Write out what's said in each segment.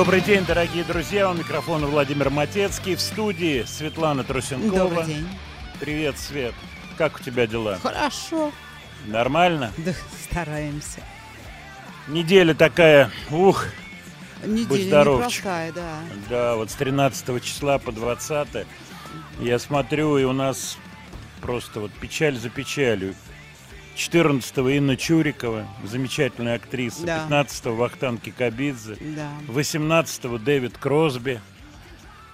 Добрый день, дорогие друзья. У микрофона Владимир Матецкий. В студии Светлана Трусенкова. Добрый день. Привет, Свет. Как у тебя дела? Хорошо. Нормально? Да, стараемся. Неделя такая, ух, Неделя здоров, непростая, да. да, вот с 13 числа по 20 я смотрю, и у нас просто вот печаль за печалью. 14-го Инна Чурикова, замечательная актриса. Да. 15-го Вахтанг Кикабидзе. Да. 18-го Дэвид Кросби.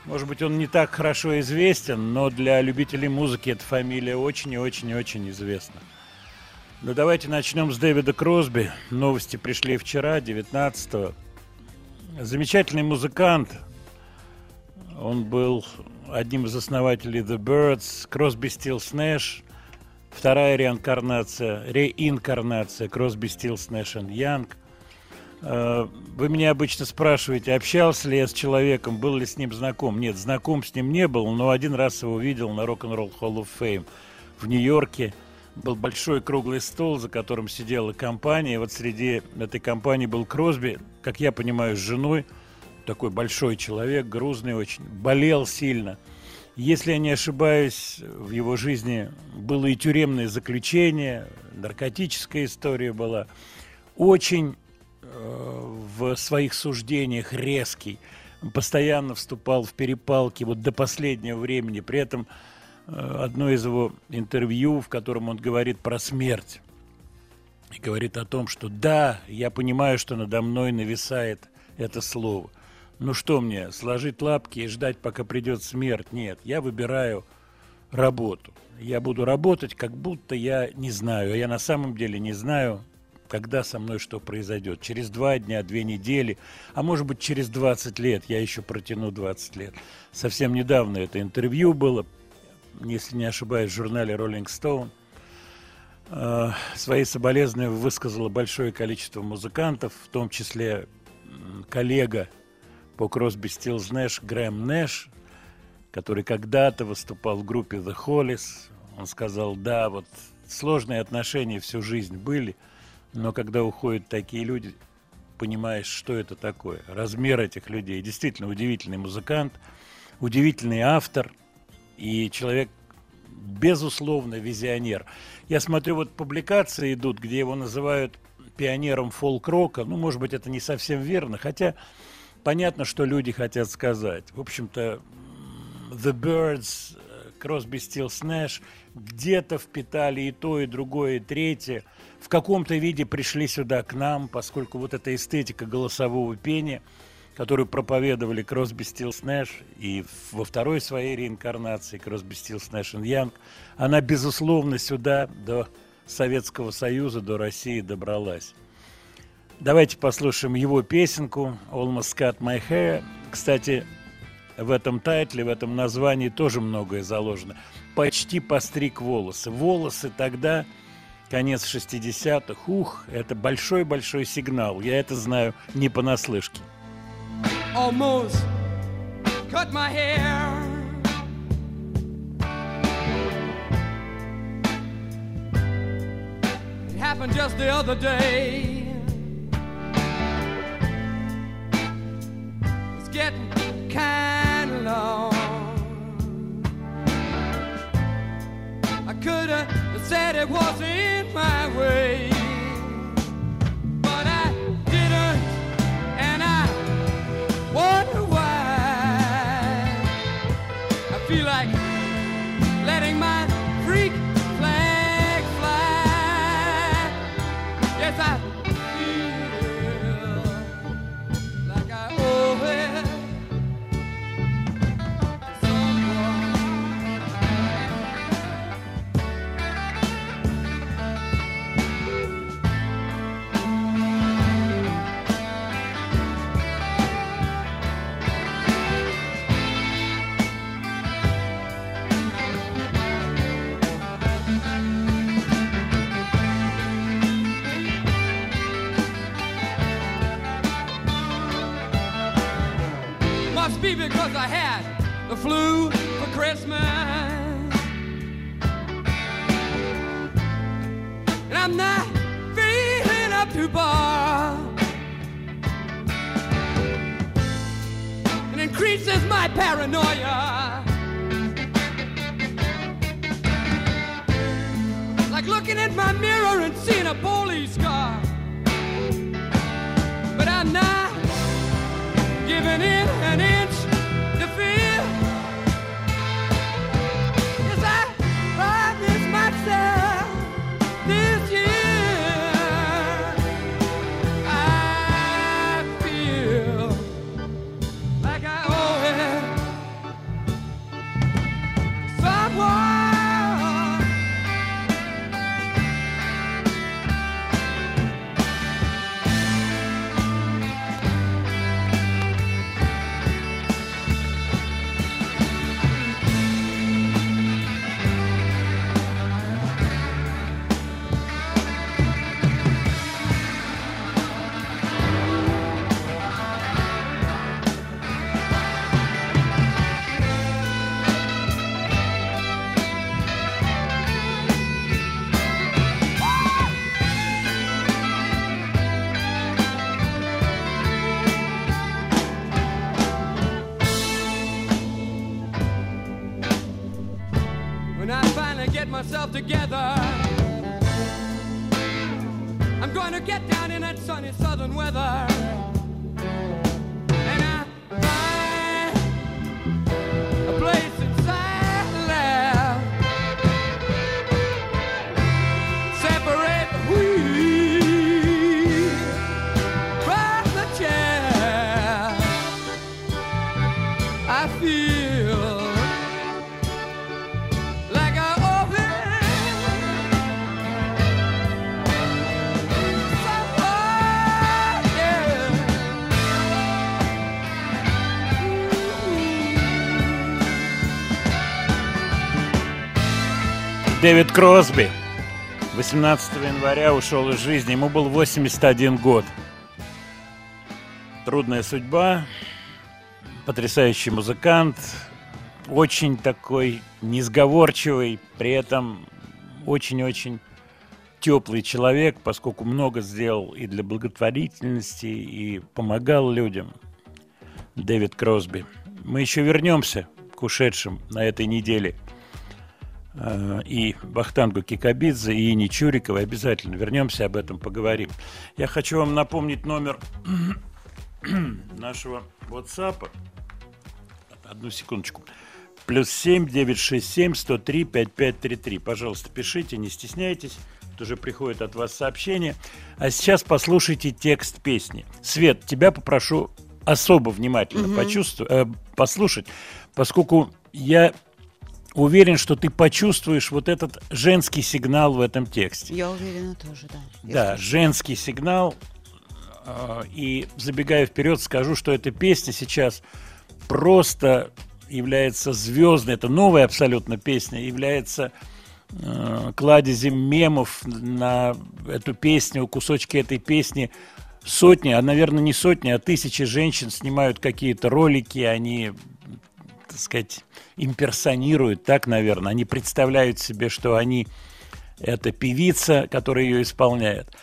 Может быть, он не так хорошо известен, но для любителей музыки эта фамилия очень и очень и очень известна. Ну, давайте начнем с Дэвида Кросби. Новости пришли вчера, 19-го. Замечательный музыкант. Он был одним из основателей The Birds, Кросби, Стилс, Нэш. Вторая реинкарнация, реинкарнация Кросби, Стилс, Нэш Янг. Вы меня обычно спрашиваете, общался ли я с человеком, был ли с ним знаком. Нет, знаком с ним не был, но один раз его видел на Rock'n'Roll Hall of Fame в Нью-Йорке. Был большой круглый стол, за которым сидела компания. И вот среди этой компании был Кросби, как я понимаю, с женой. Такой большой человек, грузный очень, болел сильно. Если я не ошибаюсь, в его жизни было и тюремное заключение, наркотическая история была. Очень э, в своих суждениях резкий, постоянно вступал в перепалки вот до последнего времени. При этом э, одно из его интервью, в котором он говорит про смерть, и говорит о том, что да, я понимаю, что надо мной нависает это слово. Ну что мне, сложить лапки и ждать, пока придет смерть? Нет, я выбираю работу. Я буду работать, как будто я не знаю. А я на самом деле не знаю, когда со мной что произойдет. Через два дня, две недели, а может быть через 20 лет. Я еще протяну 20 лет. Совсем недавно это интервью было, если не ошибаюсь, в журнале Rolling Stone. Э, Свои соболезнования высказало большое количество музыкантов, в том числе коллега по Кросби Стилз Нэш Грэм Нэш, который когда-то выступал в группе The Hollies. Он сказал, да, вот сложные отношения всю жизнь были, но когда уходят такие люди, понимаешь, что это такое, размер этих людей. Действительно удивительный музыкант, удивительный автор и человек, безусловно, визионер. Я смотрю, вот публикации идут, где его называют пионером фолк-рока. Ну, может быть, это не совсем верно, хотя понятно, что люди хотят сказать. В общем-то, The Birds, Crosby, Stills, Nash где-то впитали и то, и другое, и третье. В каком-то виде пришли сюда к нам, поскольку вот эта эстетика голосового пения, которую проповедовали Кросби, Стилс, Нэш и во второй своей реинкарнации Кросби, Стилс, Нэш и Янг, она, безусловно, сюда, до Советского Союза, до России добралась. Давайте послушаем его песенку «Almost Cut My Hair». Кстати, в этом тайтле, в этом названии тоже многое заложено. Почти постриг волосы. Волосы тогда, конец 60-х, ух, это большой-большой сигнал. Я это знаю не понаслышке. almost cut my hair. It happened just the other day. Getting kind of long. I could have said it wasn't my way, flu for Christmas. And I'm not feeling up to bar. It increases my paranoia. Like looking at my mirror and seeing a police car. But I'm not giving in and inch Дэвид Кросби 18 января ушел из жизни. Ему был 81 год. Трудная судьба. Потрясающий музыкант. Очень такой несговорчивый, при этом очень-очень теплый человек, поскольку много сделал и для благотворительности, и помогал людям. Дэвид Кросби. Мы еще вернемся к ушедшим на этой неделе. Э, и Бахтангу Кикабидзе, и Ини Чуриковой. Обязательно вернемся, об этом поговорим. Я хочу вам напомнить номер нашего WhatsApp. Одну секундочку. Плюс 7 967 103 5533. Пожалуйста, пишите, не стесняйтесь. Тут уже приходит от вас сообщение. А сейчас послушайте текст песни. Свет, тебя попрошу особо внимательно почувствовать, э, послушать, поскольку я уверен, что ты почувствуешь вот этот женский сигнал в этом тексте. Я уверена тоже, да. Я Да, слышу. женский сигнал. Э, И забегая вперед, скажу, что эта песня сейчас просто является звездной. Это новая абсолютно песня, является э, кладезем мемов на эту песню, кусочки этой песни. Сотни, а, наверное, не сотни, а тысячи женщин снимают какие-то ролики, они, так сказать, имперсонируют, так, наверное, они представляют себе, что они это певица, которая ее исполняет.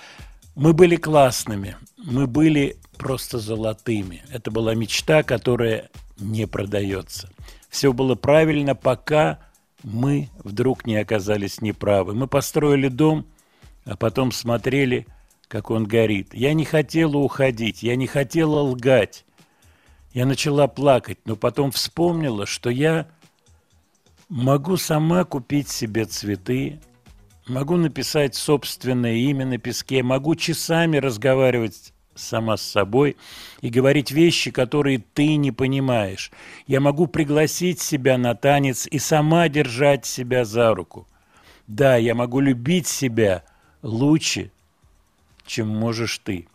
Мы были классными, мы были просто золотыми. Это была мечта, которая не продается. Все было правильно, пока мы вдруг не оказались неправы. Мы построили дом, а потом смотрели, как он горит. Я не хотела уходить, я не хотела лгать. Я начала плакать, но потом вспомнила, что я могу сама купить себе цветы, могу написать собственное имя на песке, могу часами разговаривать сама с собой и говорить вещи, которые ты не понимаешь. Я могу пригласить себя на танец и сама держать себя за руку. Да, я могу любить себя лучше, чем можешь ты.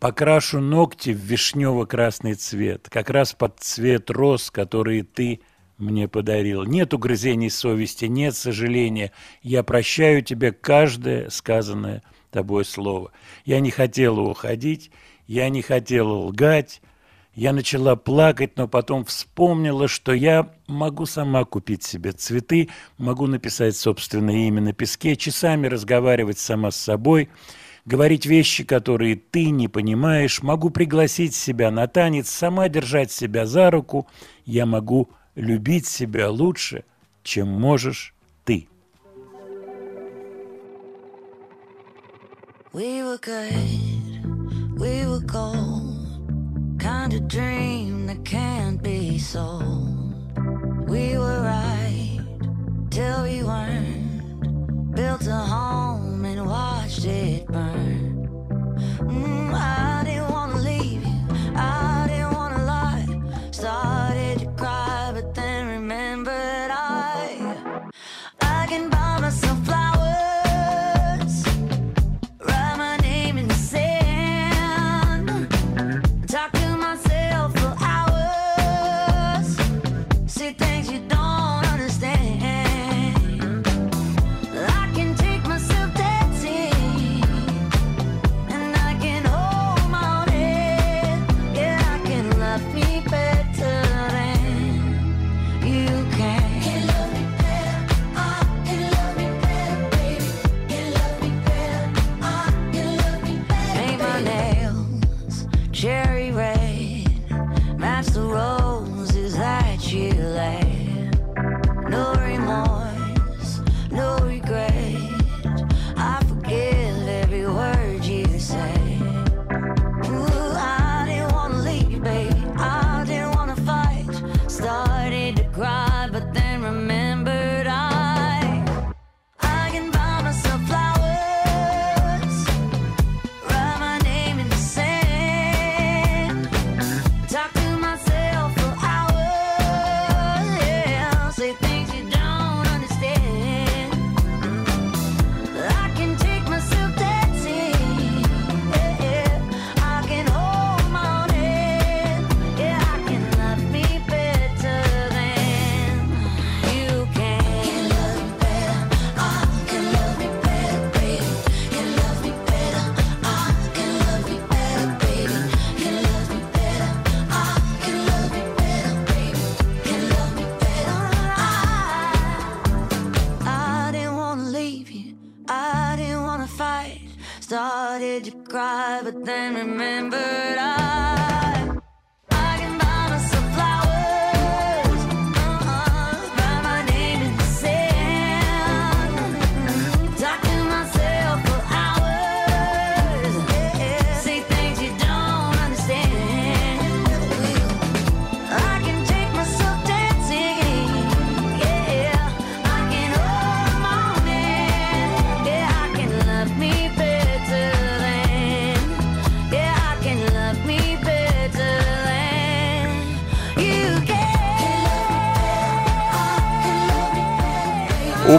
Покрашу ногти в вишнево-красный цвет, как раз под цвет роз, которые ты мне подарил. Нет угрызений совести, нет сожаления. Я прощаю тебе каждое сказанное тобой слово. Я не хотела уходить, я не хотела лгать, я начала плакать, но потом вспомнила, что я могу сама купить себе цветы, могу написать собственное имя на песке, часами разговаривать сама с собой, говорить вещи, которые ты не понимаешь, могу пригласить себя на танец, сама держать себя за руку, я могу любить себя лучше, чем можешь ты. We were good, we were gold, kind of dream that can't be sold. We were right till we weren't, built a home watched it burn. Mm, I then remember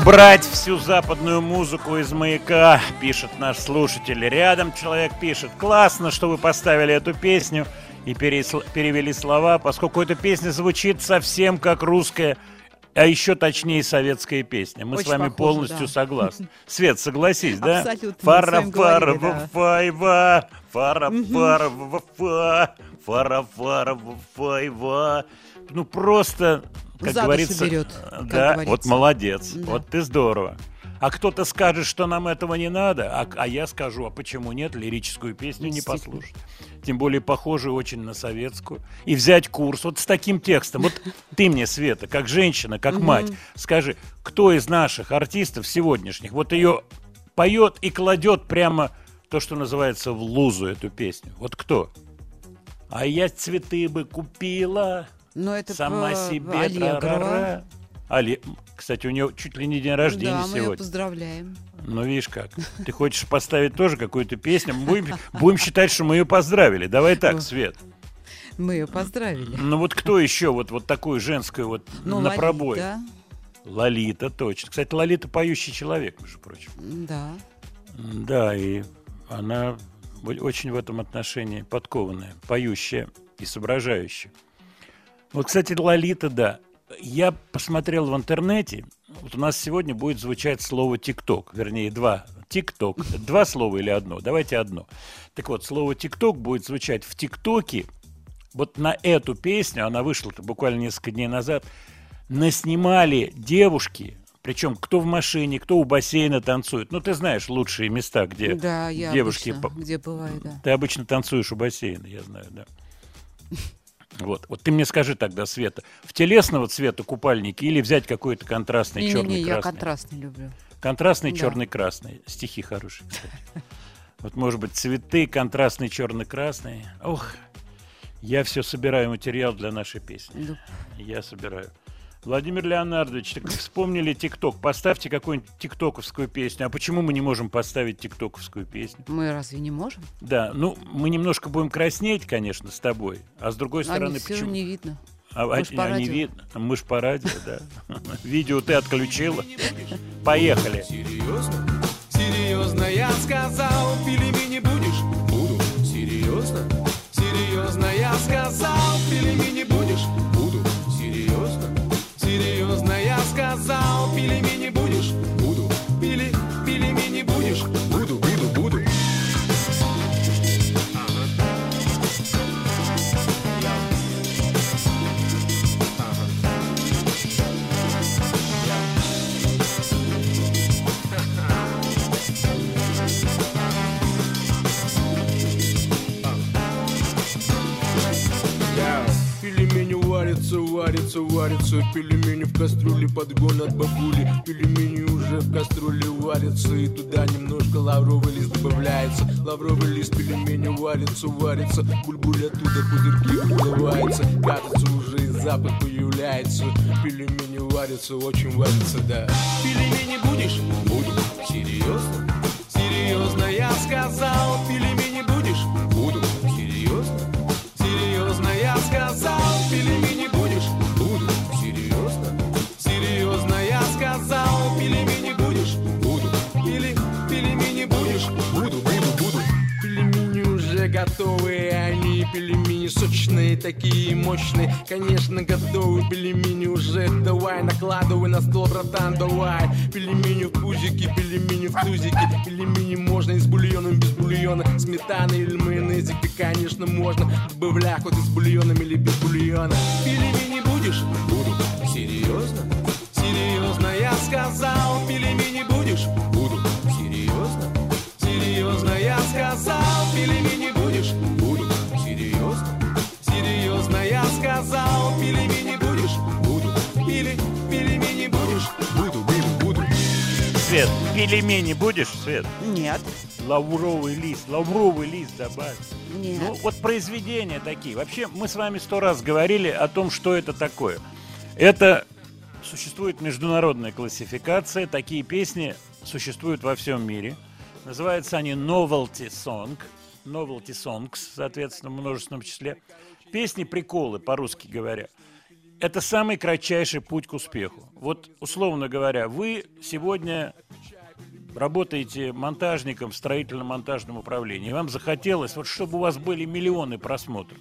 Убрать всю западную музыку из маяка, пишет наш слушатель. Рядом человек пишет. Классно, что вы поставили эту песню и перевели слова, поскольку эта песня звучит совсем как русская, а еще точнее советская песня. Мы с Очень вами похоже, полностью да. согласны. Свет, согласись, да? Абсолютно, Фара с фара да. файва, фара фара фа, фара фара файва. Ну просто, как За говорится, берет, э, как да, говорится. вот молодец, Да. вот ты здорово. А кто-то скажет, что нам этого не надо, а, а я скажу, а почему нет, лирическую песню не послушать. Тем более похожую очень на советскую. И взять курс вот с таким текстом. Вот ты мне, Света, как женщина, как мать, скажи, кто из наших артистов сегодняшних вот ее поет и кладет прямо то, что называется в лузу эту песню? Вот кто? А я цветы бы купила, Но это сама по- себе. Аллегрова. Але- Кстати, у нее чуть ли не день рождения Да, мы ее сегодня. поздравляем. Ну, видишь как. Ты хочешь поставить тоже какую-то песню? Будем, будем считать, что мы ее поздравили. Давай так. Свет. Мы ее поздравили. Ну вот кто еще вот, вот такую женскую вот Ну, на пробой? Лолита, точно. Кстати, Лолита поющий человек, между прочим. Да. Да, и она очень в этом отношении подкованная, поющая и соображающая. Вот, кстати, Лолита, да. Я посмотрел в интернете, вот у нас сегодня будет звучать слово ТикТок, вернее, два. ТикТок. Два слова или одно? Давайте одно. Так вот, слово ТикТок будет звучать в ТикТоке. Вот на эту песню, она вышла буквально несколько дней назад, наснимали девушки, причем кто в машине, кто у бассейна танцует. Ну, ты знаешь лучшие места, где Да, я девушки... обычно, где бываю, да. Ты обычно танцуешь у бассейна, я знаю, да. Вот, вот ты мне скажи тогда, Света, в телесного цвета купальники или взять какой-то контрастный Не-не-не, черный я красный? контрастный люблю. Контрастный Да. черный красный. Стихи хорошие. Вот, может быть, цветы, контрастный черный красный. Ох, я все собираю материал для нашей песни. Я собираю. Владимир Леонардович, так вспомнили ТикТок. Поставьте какую-нибудь тиктоковскую песню. А почему мы не можем поставить тиктоковскую песню? Мы разве не можем? Да, ну, мы немножко будем краснеть, конечно, с тобой. А с другой стороны, Они все почему? не видно. А, Мы а- ж по а не видно. Мы ж по радио, да. Видео ты отключила. Поехали. Серьезно? Серьезно, я сказал, пельмени будешь? Буду. Серьезно? Серьезно, я сказал, пельмени будешь? Сказал, пельмени будешь? Варятся, варятся, варятся Пельмени в кастрюле, подгон от бабули. Пельмени уже в кастрюле варятся. И туда немножко лавровый лист добавляется. Лавровый лист пельмени варится, варится Бульбуль оттуда пузырьки выплывается Кажется, уже и запах появляется. Пельмени варятся, очень варятся, да. Пельмени будешь? Буду. Серьезно? Серьезно, я сказал. Пельмени будешь? Буду. Серьезно? Серьезно, я сказал, уже готовы, они пельмени сочные, такие мощные. Конечно, готовы пельмени уже. Давай, накладывай на стол, братан, давай. Пельмени в пузике, пельмени в тузике. Пельмени можно и с бульоном, без бульона. Сметаны или майонезики, конечно, можно. Добавляй хоть и с бульоном или без бульона. Пельмени будешь? Буду. Серьезно? Серьезно, я сказал, пельмени будешь? Буду. Серьезно? Серьезно, я сказал, пельмени сказал, пельмени будешь? Буду. Или пельмени будешь? Буду, буду, буду. Свет, пельмени будешь, Свет? Нет, Лавровый лист, лавровый лист добавь. нет. Ну, вот произведения такие. Вообще, мы с вами сто раз говорили о том, что это такое. Это существует международная классификация. Такие песни существуют во всем мире. Называются они novelty song. Novelty songs, соответственно, в множественном числе. Песни-приколы, по-русски говоря. это самый кратчайший путь к успеху. Вот, условно говоря, вы сегодня работаете монтажником в строительно-монтажном управлении. Вам захотелось, вот чтобы у вас были миллионы просмотров.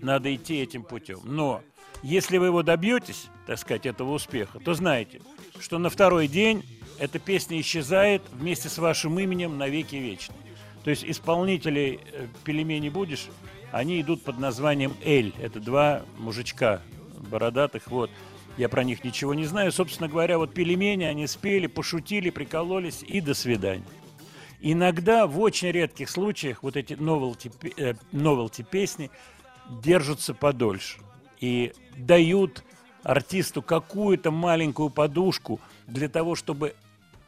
Надо идти этим путем. Но если вы его добьетесь, так сказать, этого успеха, то знаете, что на второй день эта песня исчезает вместе с вашим именем на веки вечные. То есть исполнителей э, «Пельмени будешь», они идут под названием «Эль». Это два мужичка бородатых, вот. Я про них ничего не знаю. Собственно говоря, вот «Пельмени» они спели, пошутили, прикололись и до свидания. Иногда, в очень редких случаях, вот эти новелти, э, новелти песни держатся подольше и дают артисту какую-то маленькую подушку для того, чтобы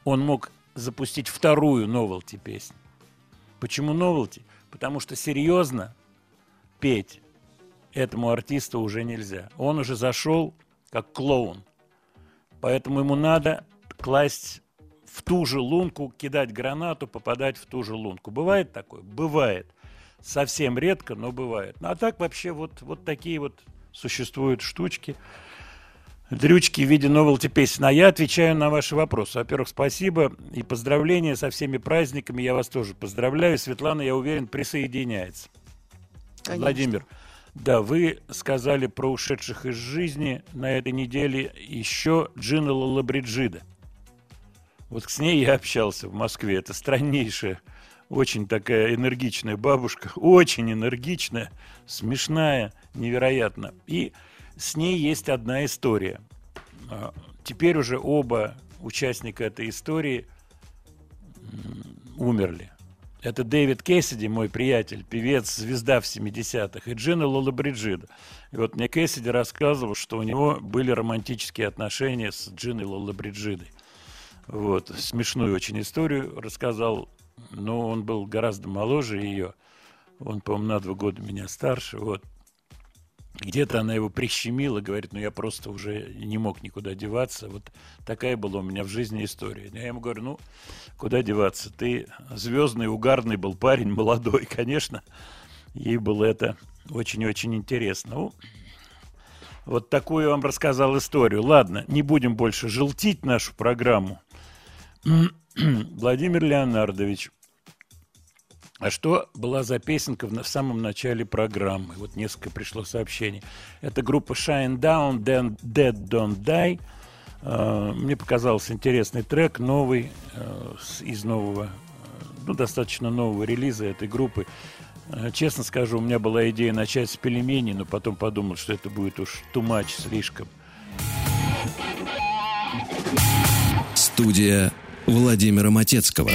он мог запустить вторую новелти песню. Почему новелти? Потому что серьезно петь этому артисту уже нельзя. Он уже зашел как клоун. Поэтому ему надо класть в ту же лунку, кидать гранату, попадать в ту же лунку. Бывает такое? Бывает. Совсем редко, но бывает. Ну, а так вообще вот, вот такие вот существуют штучки. Дрючки в виде новелти песен. А я отвечаю на ваши вопросы. Во-первых, спасибо и поздравления со всеми праздниками. Я вас тоже поздравляю. Светлана, я уверен, присоединяется. Конечно. Владимир, да, вы сказали про ушедших из жизни на этой неделе еще Джина Лалабриджида. Вот с ней я общался в Москве. Это страннейшая, очень такая энергичная бабушка, очень энергичная, смешная, невероятно. И с ней есть одна история. А, Теперь уже оба участника этой истории умерли. Это Дэвид Кэссиди, мой приятель, певец, звезда в 70-х, и Джина Лола Бриджида. И вот мне Кэссиди рассказывал, что у него были романтические отношения с Джиной Лола Бриджидой. Вот, смешную очень историю рассказал, но он был гораздо моложе ее. Он, по-моему, на два года меня старше. Вот. Где-то она его прищемила, говорит, ну я просто уже не мог никуда деваться. Вот такая была у меня в жизни история. Я ему говорю, ну, куда деваться? Ты звездный, угарный был парень, молодой, конечно. Ей было это очень-очень интересно. Ну, вот такую я вам рассказал историю. Ладно, не будем больше желтить нашу программу. Владимир Леонардович, а что была за песенка в, в самом начале программы? Вот несколько пришло сообщений. Это группа Shine Down, Then Dead Don't Die. Э, Мне показался интересный трек, новый, э, из нового, э, ну, достаточно нового релиза этой группы. Э, Честно скажу, у меня была идея начать с пельменей, но потом подумал, что это будет уж much слишком. Студия Владимира Матецкого.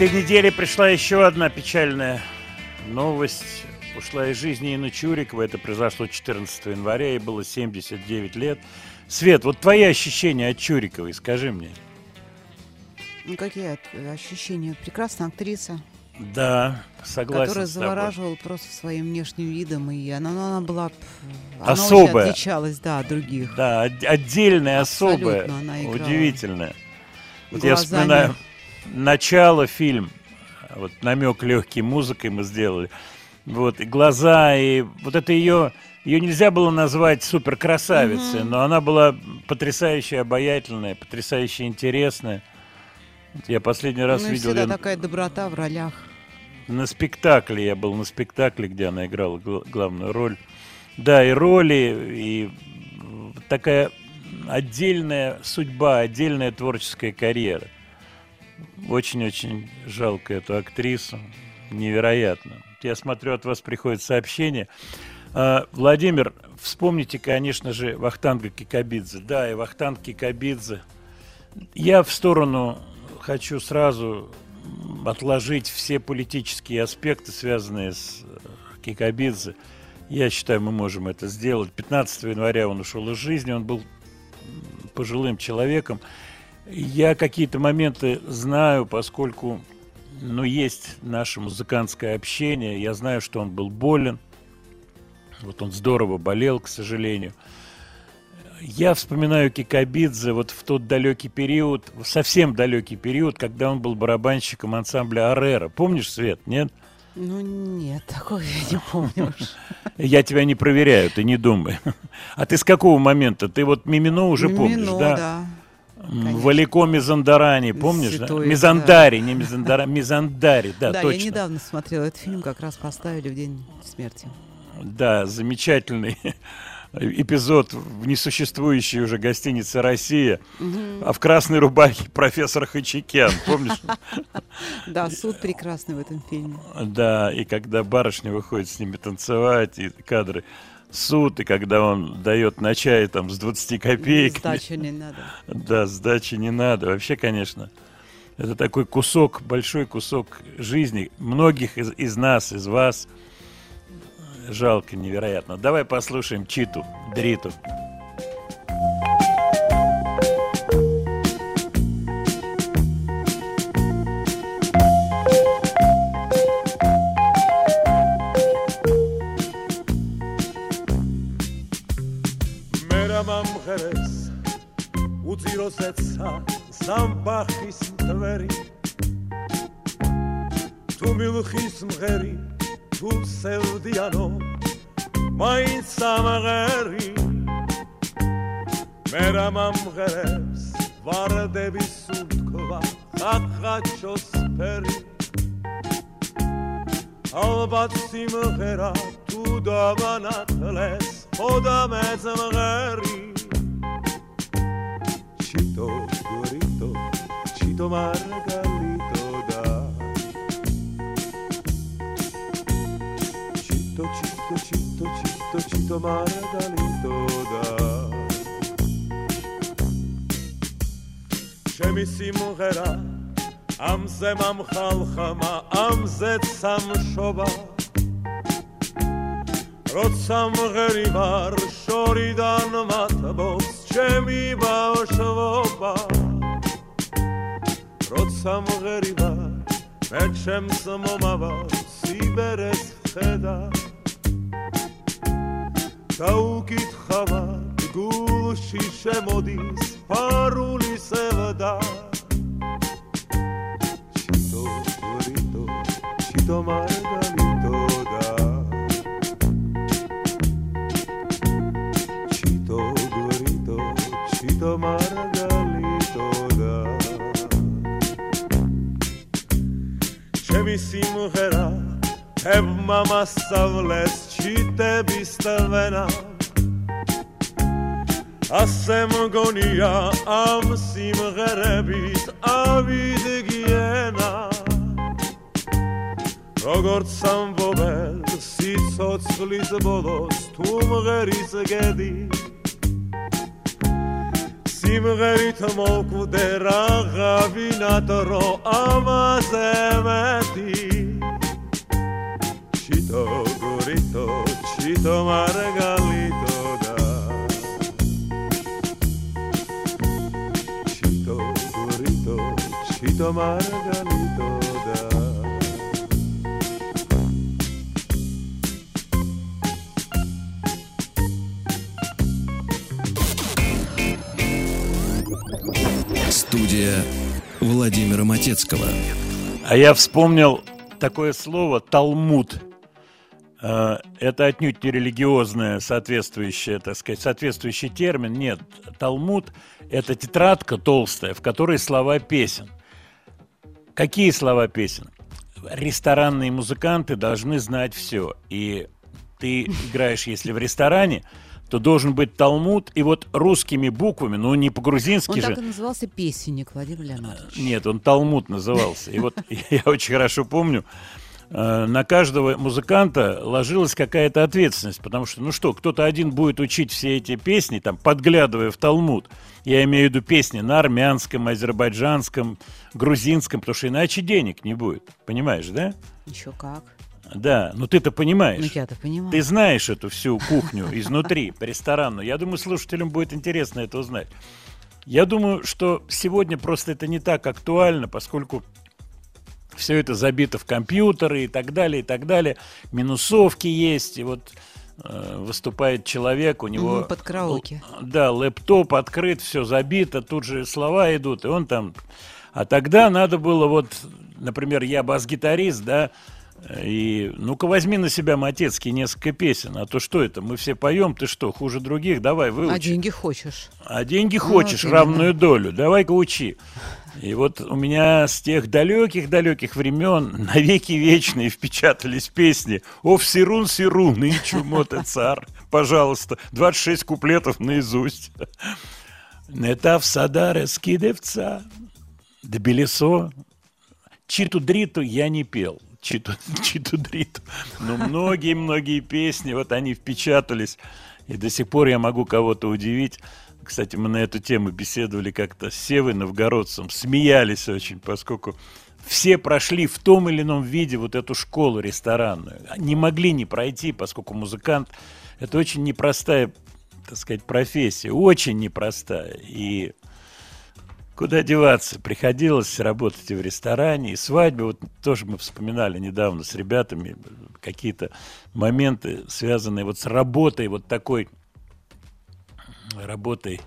Этой неделе пришла еще одна печальная новость. Ушла из жизни Инна Чурикова. Это произошло 14 января, ей было 79 лет. Свет, вот твои ощущения от Чуриковой, скажи мне. Ну, какие ощущения? Прекрасная актриса, Да, согласен которая завораживала просто своим внешним видом. И она, ну, она была... Она Особая. очень отличалась, да, от других. Да, от- отдельная, Абсолютно особая, она играла. удивительная. Вот я Глазами. вспоминаю начало фильм, вот намек легкий музыкой мы сделали. Вот, и глаза, и вот это ее, ее нельзя было назвать супер красавицей, но она была потрясающе обаятельная, потрясающе интересная. Я последний раз ну, видел всегда ее такая доброта в ролях. на спектакле. Я был на спектакле, где она играла гла- главную роль. Да, и роли, и такая отдельная судьба, отдельная творческая карьера. Очень-очень жалко эту актрису. Невероятно. Я смотрю, от вас приходит сообщение. А, Владимир, вспомните, конечно же, Вахтанга Кикабидзе. Да, и Вахтанг Кикабидзе. Я в сторону хочу сразу отложить все политические аспекты, связанные с э, Кикабидзе. Я считаю, мы можем это сделать. 15 января он ушел из жизни, он был пожилым человеком. Я какие-то моменты знаю, поскольку ну, есть наше музыкантское общение. Я знаю, что он был болен. Вот он здорово болел, к сожалению. Я вспоминаю Кикабидзе вот в тот далекий период, совсем далекий период, когда он был барабанщиком ансамбля Арера. Помнишь, Свет, нет? Ну, нет, такого я не помню. Я тебя не проверяю, ты не думай. А ты с какого момента? Ты вот Мимино уже помнишь, да? да. Конечно. Валико Мизандарани, помнишь? да? Святой, Мизандари, не Мизандара, Мизандари, да, Да, точно. я недавно смотрела этот фильм, как раз поставили в день смерти. Да, замечательный эпизод в несуществующей уже гостинице «Россия», а в красной рубахе профессор Хачикян, помнишь? Да, суд прекрасный в этом фильме. Да, и когда барышня выходит с ними танцевать, и кадры суд, и когда он дает на чай там с 20 копеек. Сдачи не надо. Да, сдачи не надо. Вообще, конечно, это такой кусок, большой кусок жизни многих из, из нас, из вас. Жалко невероятно. Давай послушаем Читу, Дриту. Thank მახერეს უძიროსეცა სამბახის მტვერი. თუ მილხის მღერი თუ სევდიანო მაინც ამღერი მე რა მამღერებს ვარდების უთქვა ხახაჩოს ფერი ალბათ სიმღერა თუ დავანათლეს ხო და მეც მღერი ჩიტო გურიტო ჩიტო მარგალიტო და ჩიტო ჩიტო ჩიტო ჩიტო ჩიტო მარგალიტო და ჩემი სიმღერა ამზე მომხალხმა ამზე სამშობა. როცა მღერი ვარ შორიდან მათბობს ჩემი ბავშვობა როცა მღერი ვარ მე ჩემს მომავალ სიბერეს ხედა. დაუკითხავა გულში შემოდის ფარული სევდა. ჩიტო გურიტო ჩიტო მარგალიტო ჩემი სიმღერა ებმა მასწავლეს ჩიტების თვენა. ასე მგონია ამ სიმღერებით ავიდგენა როგორც ამბობენ სიცოცხლის ბოლოს თუ მღერის გედი דברי תמוק ודרך אבינת רועם הזמתי שיטו גוריטו שיטו מרגליטו דה שיטו גוריטו שיטו מרגליטו Студия Владимира Матецкого. А я вспомнил такое слово «талмуд». Э, Это отнюдь не религиозное соответствующее, так сказать, соответствующий термин. Нет, талмуд – это тетрадка толстая, в которой слова песен. Какие слова песен? Ресторанные музыканты должны знать все. И ты играешь, если в ресторане, то должен быть Талмуд, и вот русскими буквами, ну не по-грузински Он же. так и назывался песенник Владимир Леонардович. Нет, он Талмуд назывался. И вот я очень хорошо помню, э, на каждого музыканта ложилась какая-то ответственность, потому что, ну что, кто-то один будет учить все эти песни, там, подглядывая в Талмуд. Я имею в виду песни на армянском, азербайджанском, грузинском, потому что иначе денег не будет. Понимаешь, да? Еще как. Да, ну ты-то понимаешь. Ну я-то понимаю. Ты знаешь эту всю кухню изнутри, ресторанную. Я думаю, слушателям будет интересно это узнать. Я думаю, что сегодня просто это не так актуально, поскольку все это забито в компьютеры и так далее, и так далее. Минусовки есть, и вот э, выступает человек, у него... Под караоке. Да, лэптоп открыт, все забито, тут же слова идут, и он там... А тогда надо было вот, например, я бас-гитарист, да, и ну-ка возьми на себя, Матецкий, несколько песен. А то что это? Мы все поем, ты что, хуже других? Давай, выучи. А деньги хочешь? А деньги хочешь, вот равную долю. Давай-ка учи. И вот у меня с тех далеких-далеких времен навеки вечные впечатались песни «Ов сирун сирун и чумота цар». Пожалуйста, 26 куплетов наизусть. «Нетав садаре скидевца, Тбилисо». Читу-дриту я не пел. Читу, читу-дриту. Но многие-многие песни, вот они впечатались. И до сих пор я могу кого-то удивить. Кстати, мы на эту тему беседовали как-то с Севой Новгородцем. Смеялись очень, поскольку все прошли в том или ином виде вот эту школу ресторанную. Не могли не пройти, поскольку музыкант – это очень непростая, так сказать, профессия. Очень непростая. И Куда деваться? Приходилось работать и в ресторане, и свадьбы. Вот тоже мы вспоминали недавно с ребятами какие-то моменты, связанные вот с работой, вот такой работой,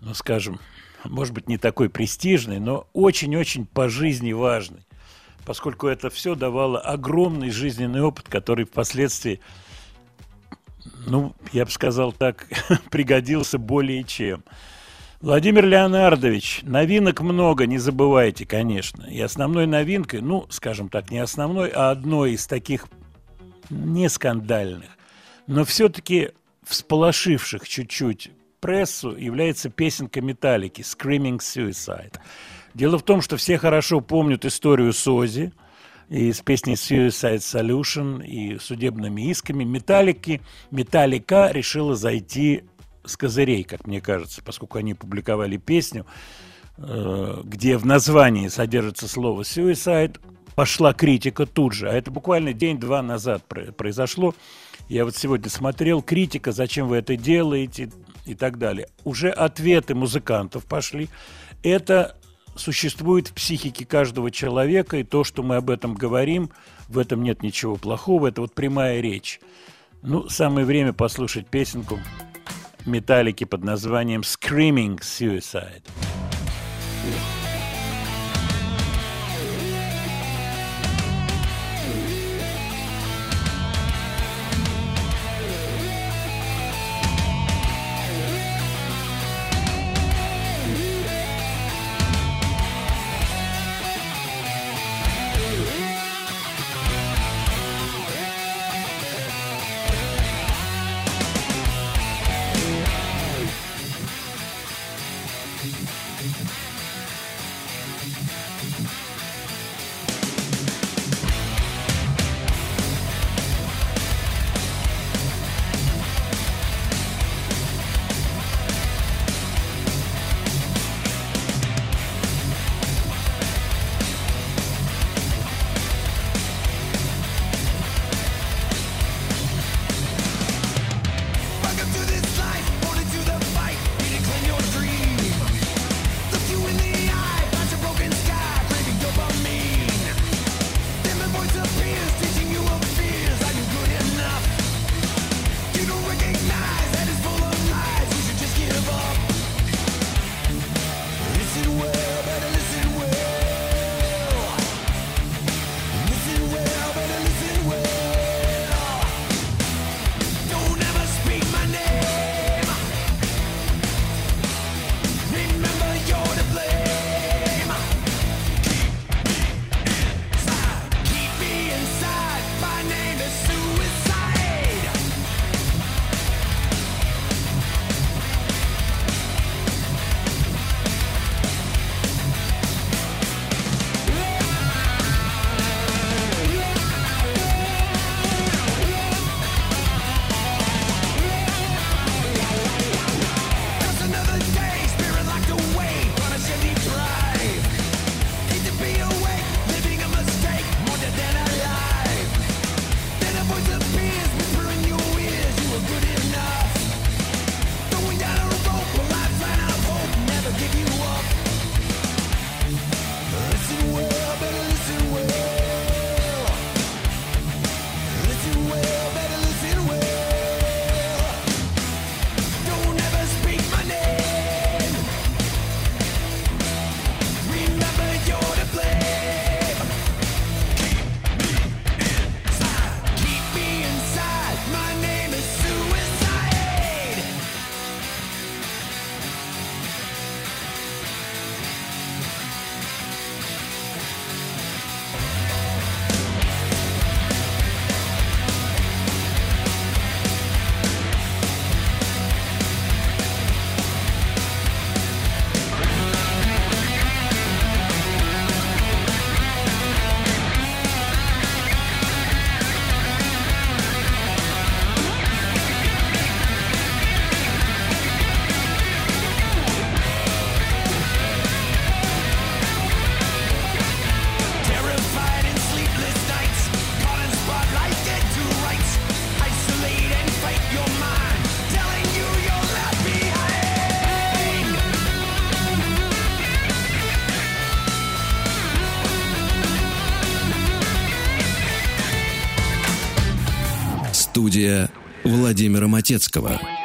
ну, скажем, может быть, не такой престижной, но очень-очень по жизни важной, поскольку это все давало огромный жизненный опыт, который впоследствии, ну, я бы сказал так, пригодился более чем. Владимир Леонардович, новинок много, не забывайте, конечно. И основной новинкой, ну, скажем так, не основной, а одной из таких не скандальных, но все-таки всполошивших чуть-чуть прессу является песенка Металлики «Screaming Suicide». Дело в том, что все хорошо помнят историю Сози и с песней Suicide Solution и судебными исками. Металлики, Металлика решила зайти с козырей, как мне кажется, поскольку они публиковали песню, э, где в названии содержится слово suicide, пошла критика тут же. А это буквально день-два назад про- произошло. Я вот сегодня смотрел, критика, зачем вы это делаете и так далее. Уже ответы музыкантов пошли. Это существует в психике каждого человека, и то, что мы об этом говорим, в этом нет ничего плохого, это вот прямая речь. Ну, самое время послушать песенку Металлики под названием Screaming Suicide. Владимира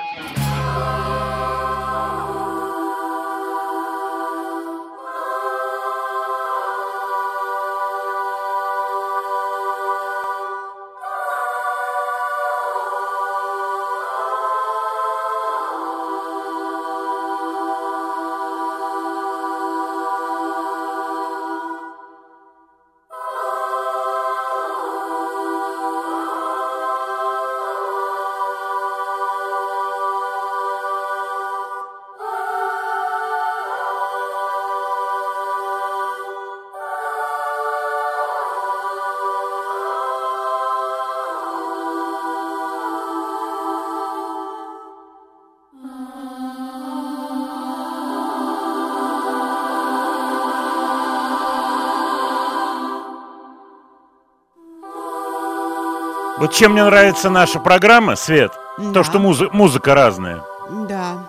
Вот чем мне нравится наша программа, Свет, то, Да. что музы- музыка разная. Да.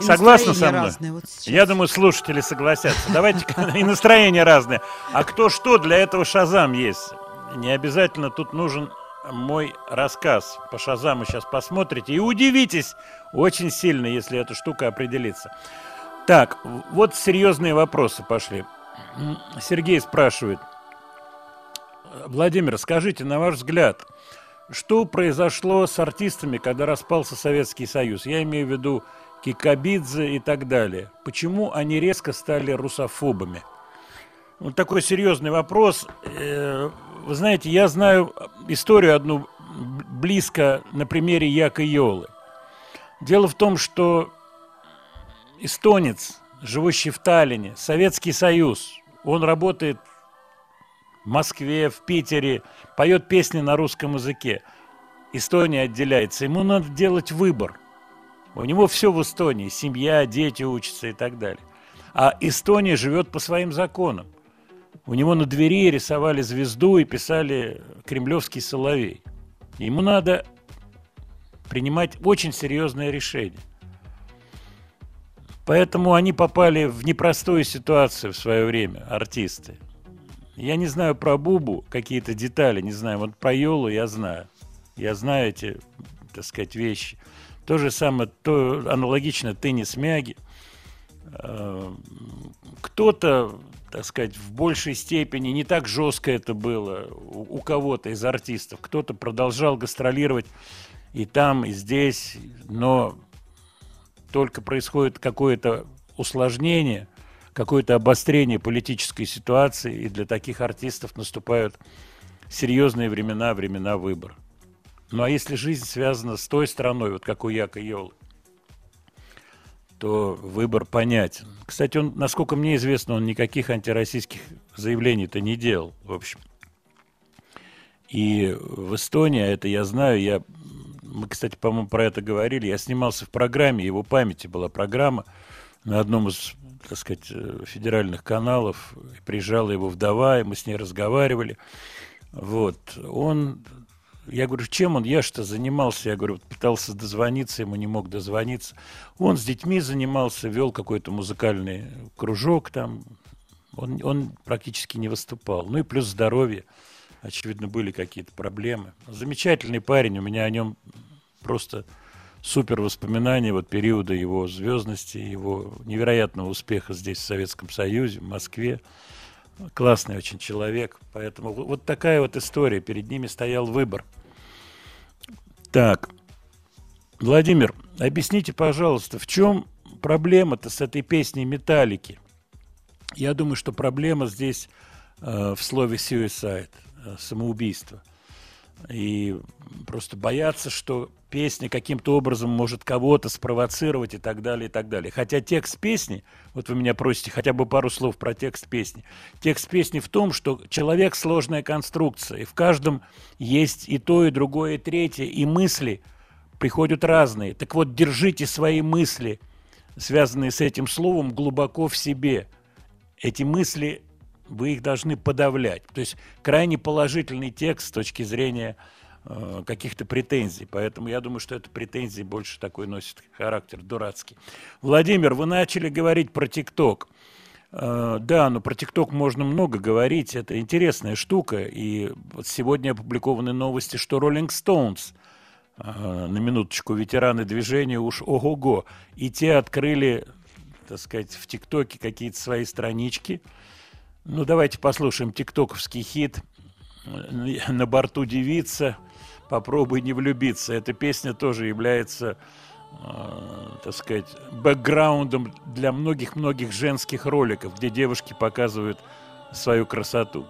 И Согласна со мной? разные вот сейчас. Я думаю, слушатели согласятся. Давайте и настроения разные. А кто что, для этого Шазам есть. Не обязательно тут нужен мой рассказ. По Шазаму сейчас посмотрите и удивитесь очень сильно, если эта штука определится. Так, вот серьезные вопросы пошли. Сергей спрашивает. Владимир, скажите, на ваш взгляд, что произошло с артистами, когда распался Советский Союз? Я имею в виду Кикабидзе и так далее. Почему они резко стали русофобами? Вот такой серьезный вопрос. Э, Вы знаете, я знаю историю одну близко на примере Яка Йолы. Дело в том, что эстонец, живущий в Таллине, Советский Союз, он работает Москве, в Питере, поет песни на русском языке. Эстония отделяется. Ему надо делать выбор. У него все в Эстонии. Семья, дети учатся и так далее. А Эстония живет по своим законам. У него на двери рисовали звезду и писали «Кремлевский соловей». Ему надо принимать очень серьезное решение. Поэтому они попали в непростую ситуацию в свое время, артисты. Я не знаю про Бубу какие-то детали, не знаю. Вот про Йолу я знаю. Я знаю эти, так сказать, вещи. То же самое, то аналогично теннис Мяги. Э, Кто-то, так сказать, в большей степени, не так жестко это было у, у кого-то из артистов. Кто-то продолжал гастролировать и там, и здесь, но только происходит какое-то усложнение, какое-то обострение политической ситуации, и для таких артистов наступают серьезные времена, времена выбора. Ну а если жизнь связана с той страной, вот как у Яка Йолы, то выбор понятен. Кстати, он, насколько мне известно, он никаких антироссийских заявлений-то не делал, в общем. И в Эстонии, а это я знаю, я, мы, кстати, по-моему, про это говорили, я снимался в программе, его памяти была программа на одном из, так сказать, э, федеральных каналов, приезжала его вдова, и мы с ней разговаривали. Вот, он, я говорю, чем он, я что занимался, я говорю, пытался дозвониться, ему не мог дозвониться. Он с детьми занимался, вел какой-то музыкальный кружок там, он, он практически не выступал. Ну и плюс здоровье, очевидно, были какие-то проблемы. Замечательный парень, у меня о нем просто супер воспоминания вот периода его звездности, его невероятного успеха здесь, в Советском Союзе, в Москве. Классный очень человек. Поэтому вот такая вот история. Перед ними стоял выбор. Так, Владимир, объясните, пожалуйста, в чем проблема-то с этой песней «Металлики»? Я думаю, что проблема здесь э, в слове «suicide», э, самоубийство. И просто бояться, что песня каким-то образом может кого-то спровоцировать и так далее, и так далее. Хотя текст песни, вот вы меня просите хотя бы пару слов про текст песни. Текст песни в том, что человек – сложная конструкция, и в каждом есть и то, и другое, и третье, и мысли приходят разные. Так вот, держите свои мысли, связанные с этим словом, глубоко в себе. Эти мысли вы их должны подавлять. То есть крайне положительный текст с точки зрения э, каких-то претензий. Поэтому я думаю, что это претензии больше такой носит характер дурацкий. Владимир, вы начали говорить про ТикТок. Э, да, но про ТикТок можно много говорить. Это интересная штука. И вот сегодня опубликованы новости, что Rolling Stones – на минуточку, ветераны движения уж ого-го. И те открыли, так сказать, в ТикТоке какие-то свои странички. Ну, давайте послушаем тиктоковский хит «На борту девица», «Попробуй не влюбиться». Эта песня тоже является, э, так сказать, бэкграундом для многих-многих женских роликов, где девушки показывают свою красоту.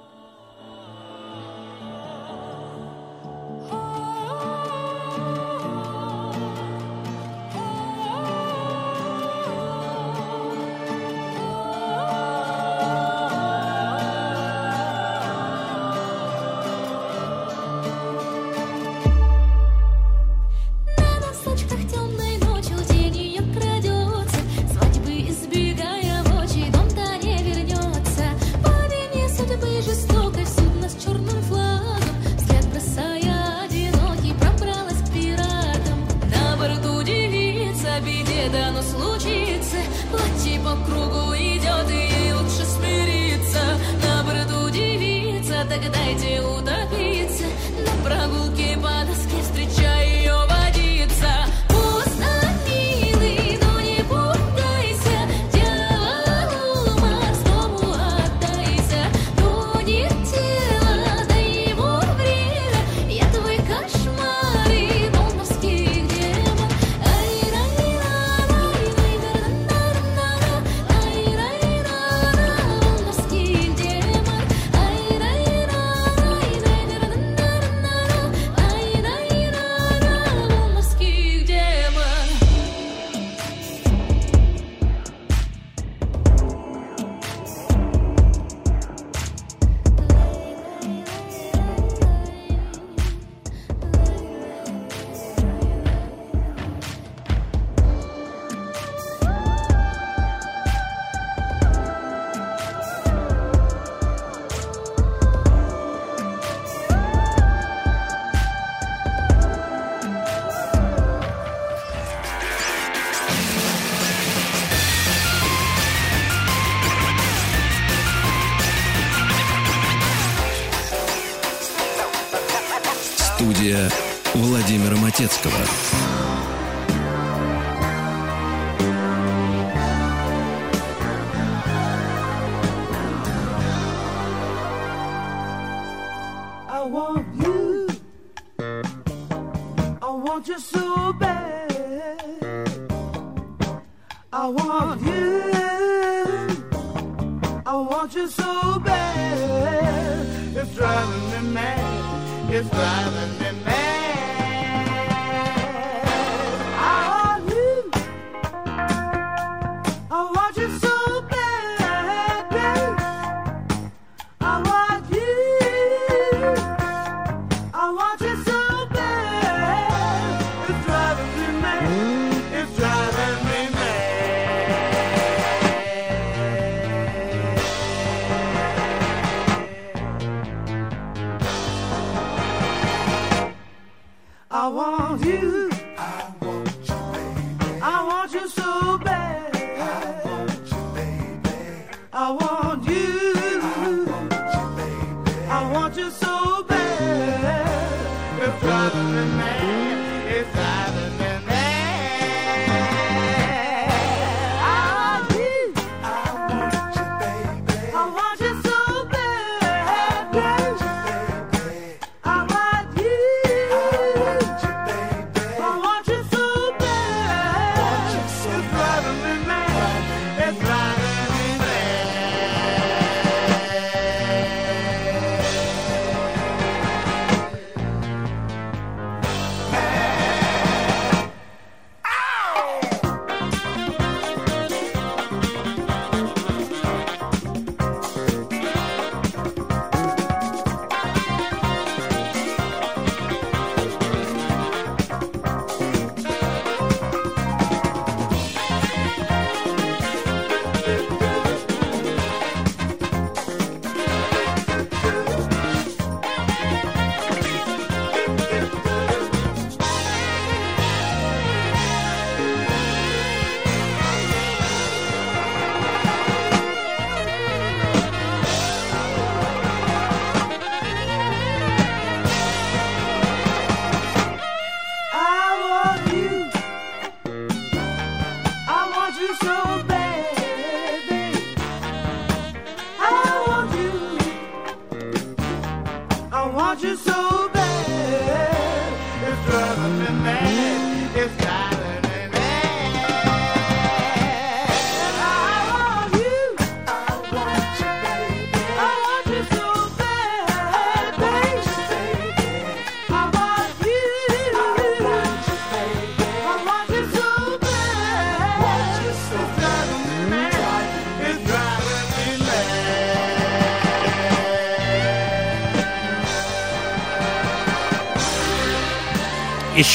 I want you.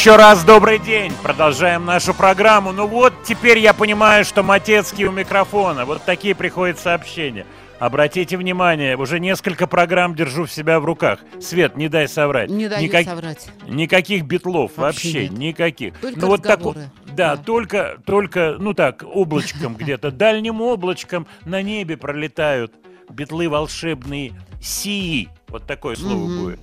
Еще раз добрый день. Продолжаем нашу программу. Ну вот, теперь я понимаю, что Матецкий у микрофона. Вот такие приходят сообщения. Обратите внимание, уже несколько программ держу в себя в руках. Свет, не дай соврать. Не дает Никак- соврать. Никаких битлов, Вообще вообще, нет. никаких. Только ну вот так, вот- разговоры. да, Да. только, только, ну так, облачком где-то, дальним облачком на небе пролетают битлы волшебные сии. Вот такое слово будет.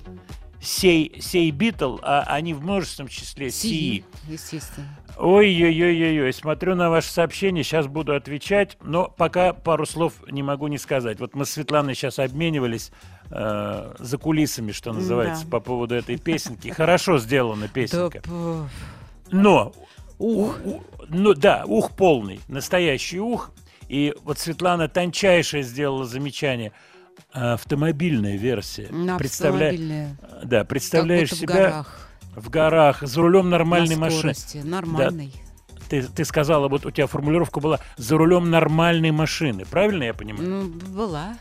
Сей, сей битл, а они в множественном числе сии. Сии, естественно. Ой-ой-ой-ой, смотрю на ваше сообщение, сейчас буду отвечать, но пока пару слов не могу не сказать. Вот мы с Светланой сейчас обменивались э, за кулисами, что называется, Да. по поводу этой песенки. Хорошо сделана песенка. Но, ух, у- ну да, ух полный, настоящий ух. И вот Светлана тончайшее сделала замечание. А, Автомобильная версия. на Представля-. Да, представляешь себя в горах. в горах, за рулем нормальной на машины. скорости, нормальной. Ты, ты сказала, вот у тебя формулировка была за рулем нормальной машины. Правильно я понимаю? Ну, была.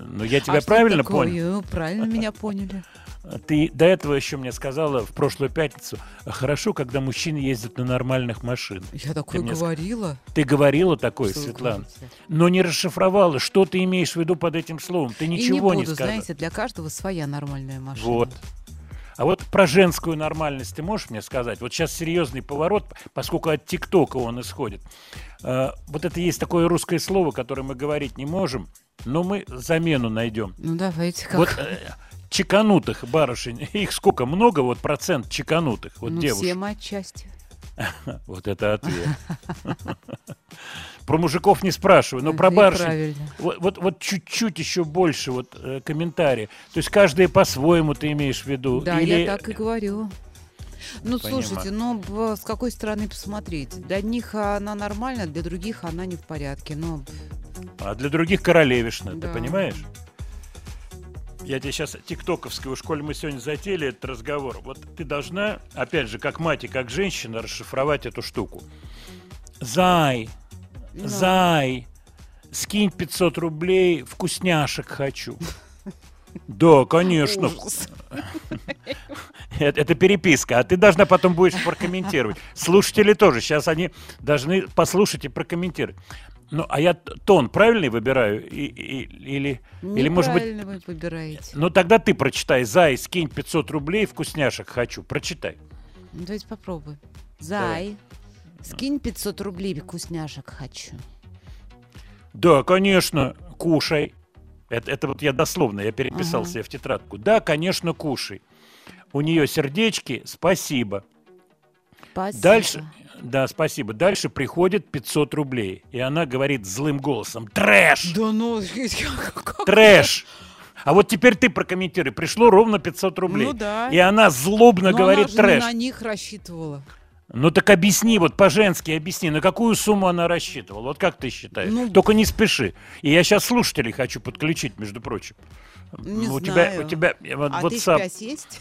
Ну, я тебя А что правильно такое? понял? Правильно меня поняли. Ты до этого еще мне сказала в прошлую пятницу, хорошо, когда мужчины ездят на нормальных машинах. Я такое ск- говорила. Ты говорила такое, Что Светлана, но не расшифровала, что ты имеешь в виду под этим словом. Ты И не ничего буду, не сказала. знаете, для каждого своя нормальная машина. Вот. А вот про женскую нормальность ты можешь мне сказать? Вот сейчас серьезный поворот, поскольку от ТикТока он исходит. Э, вот это есть такое русское слово, которое мы говорить не можем, но мы замену найдем. Ну, давайте как. Вот э, чеканутых барышень, их сколько? Много вот процент чеканутых, вот ну, девушек. все мы отчасти. Вот это ответ. Про мужиков не спрашиваю, но про барышень. Вот, вот, вот чуть-чуть еще больше вот э, комментарии. То есть каждая по-своему ты имеешь в виду? Да, Или- я так и говорю. Ну, Понимаю. слушайте, ну, с какой стороны посмотреть? Для них она нормальна, для других она не в порядке. Ну, А для других королевишна, ты Да. понимаешь? Я тебе сейчас тиктоковскую, в школе мы сегодня затеяли этот разговор. Вот ты должна, опять же, как мать и как женщина, расшифровать эту штуку. Зай, Ну. зай, скинь 500 рублей, вкусняшек хочу. Да, конечно. Это, это переписка, а ты должна потом будешь прокомментировать. Слушатели тоже. Сейчас они должны послушать и прокомментировать. Ну, а я тон правильный выбираю? И- и- или, или, может быть... Вы выбираете. Ну, тогда ты прочитай. Зай, скинь 500 рублей, вкусняшек хочу. Прочитай. Ну, давайте попробуем. Зай, скинь 500 рублей, вкусняшек хочу. Да, конечно, кушай. Это, это вот я дословно, я переписал Ага. себе в тетрадку. Да, конечно, кушай. У нее сердечки, спасибо. Спасибо. Дальше, да, спасибо. Дальше приходит 500 рублей. И она говорит злым голосом, трэш, Да ну, трэш. А вот теперь ты прокомментируй. Пришло ровно 500 рублей. Ну да. И она злобно Но говорит она же трэш. на них рассчитывала. Ну так объясни, вот по-женски объясни, на какую сумму она рассчитывала. Вот как ты считаешь? Ну, Только не спеши. И я сейчас слушателей хочу подключить, между прочим. Не у тебя, знаю. у тебя э, вот А WhatsApp, тысяч пять есть?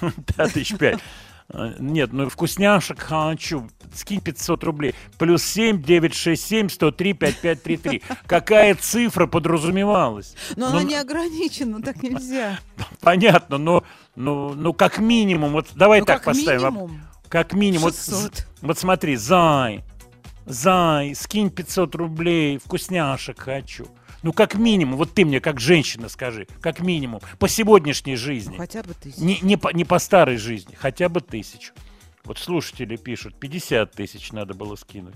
да, тысяч пять. Э, Нет, ну вкусняшек хочу. Скинь 500 рублей. Плюс 7, 967, 103, 5533. Какая цифра подразумевалась? Но Ну, она не ограничена, так нельзя. Понятно, но, ну, ну как минимум, вот давай Ну, так как поставим. а- минимум. Как минимум. Вот, 600. з- вот смотри, зай, зай, скинь 500 рублей, вкусняшек хочу. Ну, как минимум, вот ты мне, как женщина, скажи, как минимум, по сегодняшней жизни. Хотя бы тысяч. Не, не, по, не по старой жизни, хотя бы тысячу. Вот слушатели пишут, 50 тысяч надо было скинуть.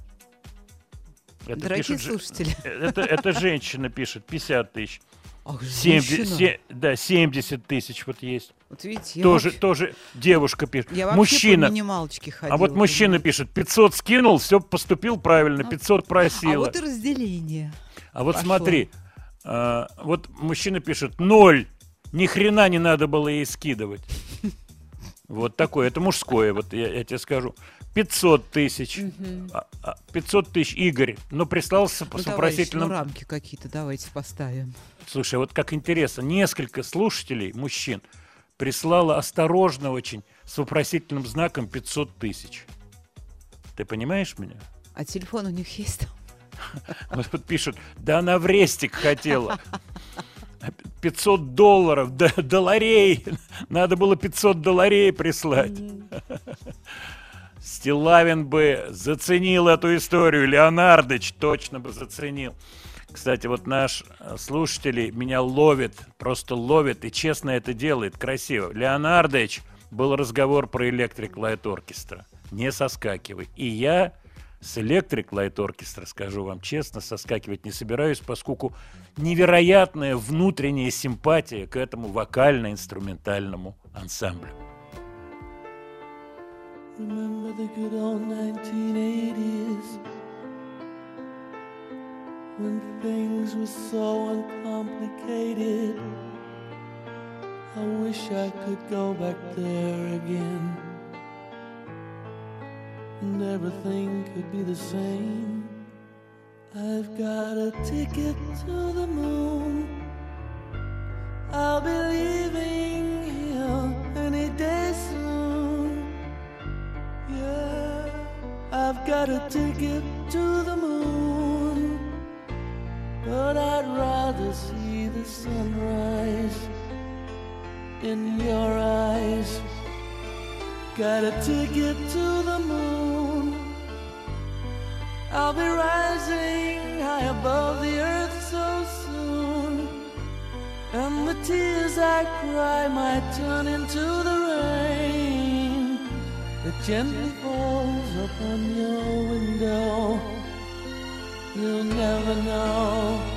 Это Дорогие пишет же- слушатели. Это, это женщина пишет, 50 тысяч. Ах, 70, женщина. се- да, 70 тысяч вот есть. Вот видите, я тоже, вообще- тоже девушка пишет. Я Мужчина. минималочке ходила. А вот мужчина понимаете. пишет, 500 скинул, все поступил правильно, Ну, 500 А просила. вот и разделение. А вот пошло. смотри, а, вот мужчина пишет, ноль, ни хрена не надо было ей скидывать. Вот такое. Это мужское, вот я, я тебе скажу. 500 тысяч. А, а, 500 тысяч Игорь. Ну, прислал с, с Ну, ну, вопросительным... рамки какие-то давайте поставим. Слушай, вот как интересно, несколько слушателей, мужчин, прислало осторожно очень с вопросительным знаком 500 тысяч. Ты понимаешь меня? А телефон у них есть? Вот тут пишут, да она в рестик хотела. 500 долларов, да, долларей. Надо было 500 долларей прислать. Стилавин бы заценил эту историю. Леонардович точно бы заценил. Кстати, вот наш э, слушатель меня ловит, просто ловит и честно это делает, красиво. Леонардович, был разговор про Electric Light Orchestra. Не соскакивай. И я с Electric Light Orchestra, скажу вам честно, соскакивать не собираюсь, поскольку невероятная внутренняя симпатия к этому вокально-инструментальному ансамблю. Remember the good old 1980s when things were so uncomplicated. I wish I could go back there again and everything could be the same. I've got a ticket to the moon. I'll be leaving here any day soon. Yeah, I've got a ticket to the moon, but I'd rather see the sunrise in your eyes. Got a ticket to the moon. I'll be rising high above the earth so soon. And the tears I cry might turn into the rain that gently falls upon your window. You'll never know.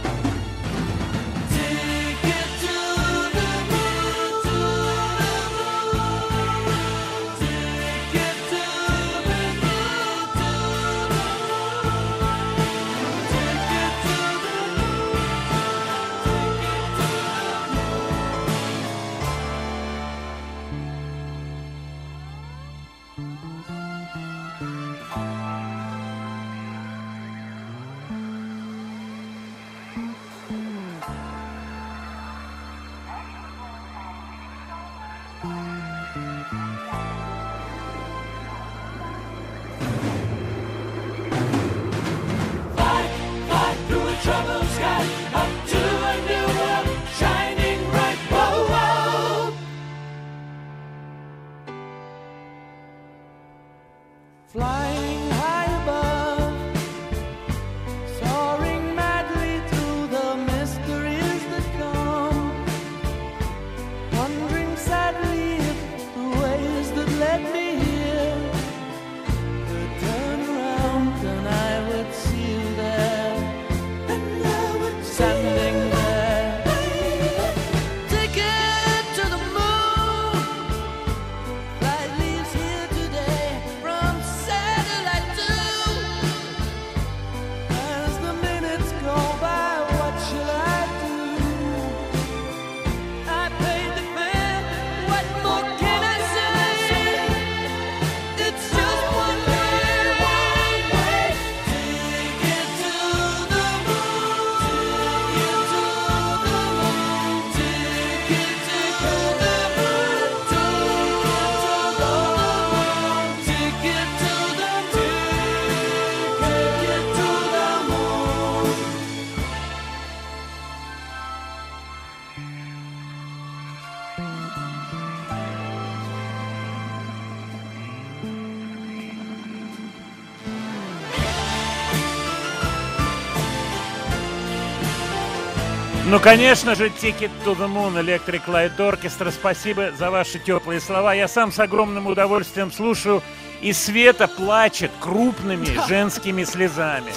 Конечно же, Ticket to the Moon, Electric Light Orchestra. Спасибо за ваши теплые слова. Я сам с огромным удовольствием слушаю. И Света плачет крупными женскими слезами.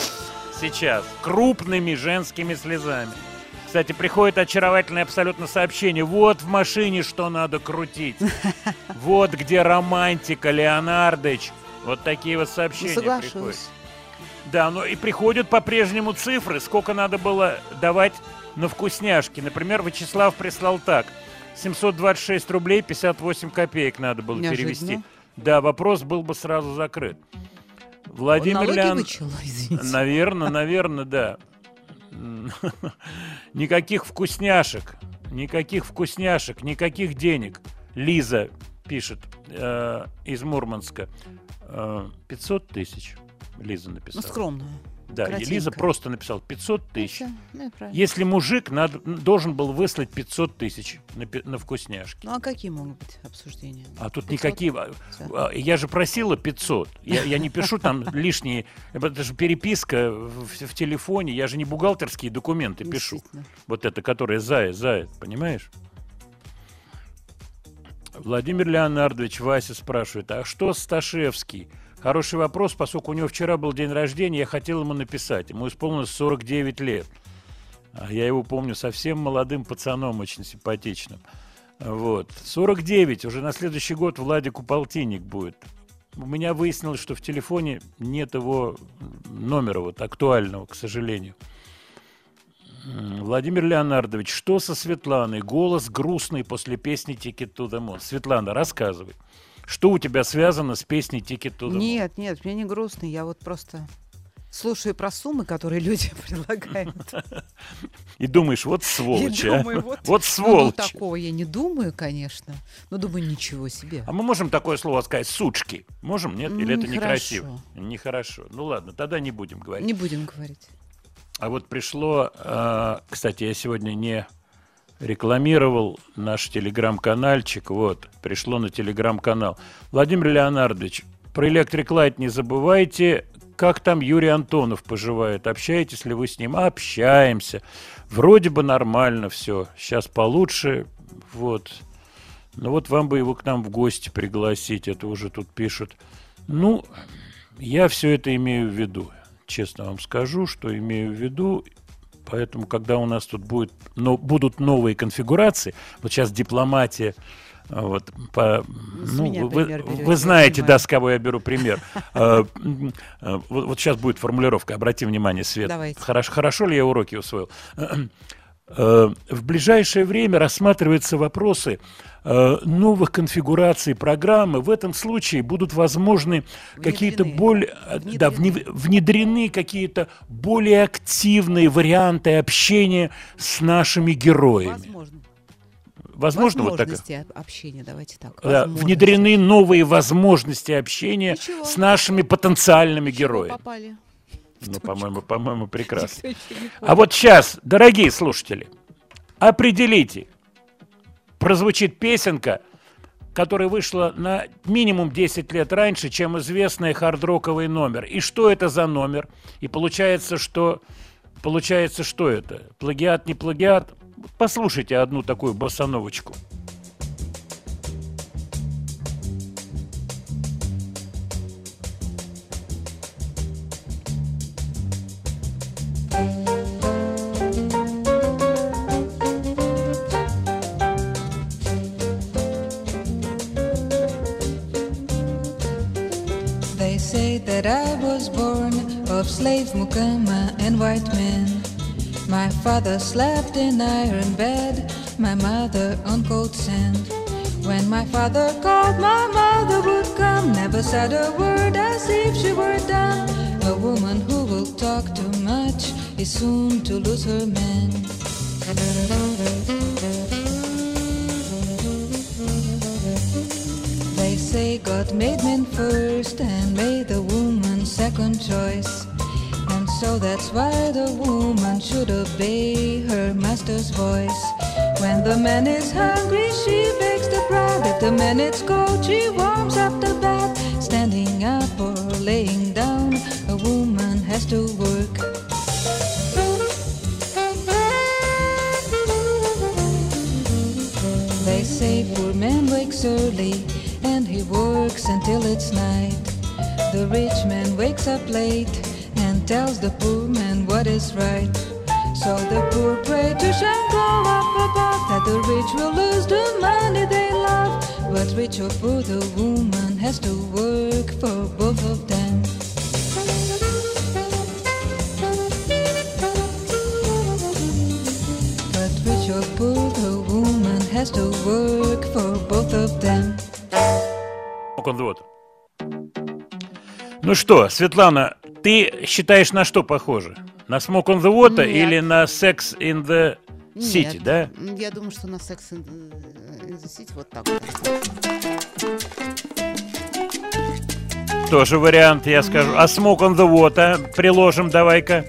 Сейчас. Крупными женскими слезами. Кстати, приходит очаровательное абсолютно сообщение. Вот в машине что надо крутить. Вот где романтика, Леонардович. Вот такие вот Ну, сообщения соглашусь. приходят. Да, но и приходят по-прежнему цифры, сколько надо было давать на вкусняшки. Например, Вячеслав прислал так. 726 рублей 58 копеек надо было Неожиданно. перевести. Да, вопрос был бы сразу закрыт. Владимир Налоги вычел, извините. Наверное, наверное, да. Никаких вкусняшек, никаких вкусняшек, никаких денег. Лиза пишет э, из Мурманска. Э, 500 тысяч. Лиза Ну, написала. Да, кратенько. Лиза просто написала 500 тысяч. ну. Если мужик надо, должен был выслать 500 тысяч на, на вкусняшки. Ну, а какие могут быть обсуждения? А тут 500? никакие... а, Всё. а, Я же просила 500. Я, я не пишу там лишние... Это же переписка в, в телефоне. Я же не бухгалтерские документы пишу. Вот это, которое заяц, заяц, понимаешь? Владимир Леонардович Вася спрашивает, а что Сташевский? Хороший вопрос, поскольку у него вчера был день рождения, я хотел ему написать. Ему исполнилось 49 лет. А я его помню совсем молодым пацаном, очень симпатичным. Вот. 49, уже на следующий год Владику полтинник будет. У меня выяснилось, что в телефоне нет его номера вот актуального, к сожалению. Владимир Леонардович, что со Светланой? Голос грустный после песни Ticket to the Moon. Светлана, рассказывай. Что у тебя связано с песней Ticket to the Moon? Нет, нет, мне не грустно. Я вот просто слушаю про суммы, которые люди предлагают. И думаешь, вот сволочь, а? думаю, вот, Вот Ну, сволочь. такого я не думаю, конечно. Но думаю, ничего себе. А мы можем такое слово сказать «сучки»? Можем, нет? Или это некрасиво? Нехорошо. Ну ладно, тогда не будем говорить. Не будем говорить. А вот пришло, а, кстати, я сегодня не рекламировал наш телеграм-канальчик, вот, пришло на телеграм-канал. Владимир Леонардович, про Electric Light не забывайте, как там Юрий Антонов поживает, общаетесь ли вы с ним? Общаемся. Вроде бы нормально все, сейчас получше, вот. Ну вот вам бы его к нам в гости пригласить, это уже тут пишут. Ну, я все это имею в виду. Честно вам скажу, что имею в виду. Поэтому, когда у нас тут будет, но будут новые конфигурации, вот сейчас дипломатия, а, вот, по, С ну, вы, пример вы знаете, да, с кого я беру пример. А, а, Вот сейчас будет формулировка, обрати внимание, Свет. Хорошо ли я уроки усвоил? Э, В ближайшее время рассматриваются вопросы э, новых конфигураций программы. В этом случае будут возможны какие-то Внедрены. более да, вне- внедрены какие-то более активные варианты общения с нашими героями. Возможно. Возможно, вот так. Общения, давайте так. Да, внедрены новые возможности общения Ничего. с нашими потенциальными Чего героями. попали? Ну, по-моему, по-моему, прекрасно. А вот сейчас, дорогие слушатели, определите, прозвучит песенка, которая вышла на минимум 10 лет раньше, чем известный хардроковый номер. И что это за номер? И получается, что получается, что это? Плагиат, не плагиат? Послушайте одну такую босановочку. Was born of slave mukama and white men. My father slept in iron bed, my mother on cold sand. When my father called, my mother would come, never said a word as if she were dumb. A woman who will talk too much is soon to lose her man. They say God made men first and made the woman second choice. And so that's why the woman should obey her master's voice. When the man is hungry, she bakes the bread. If the man is cold, she warms up the bed. Standing up or laying down, a woman has to work. They say poor man wakes early and he works until it's night. The rich man wakes up late and tells the poor man what is right. So the poor pray to Shango up above that the rich will lose the money they love. But rich or poor, the woman has to work for Ну что, Светлана, ты считаешь на что похоже? На Smoke on the Water Нет. или на Sex in the City, Нет, да? Я думаю, что на Sex in in the City вот так вот. Тоже вариант, я скажу. А Smoke on the Water приложим давай-ка.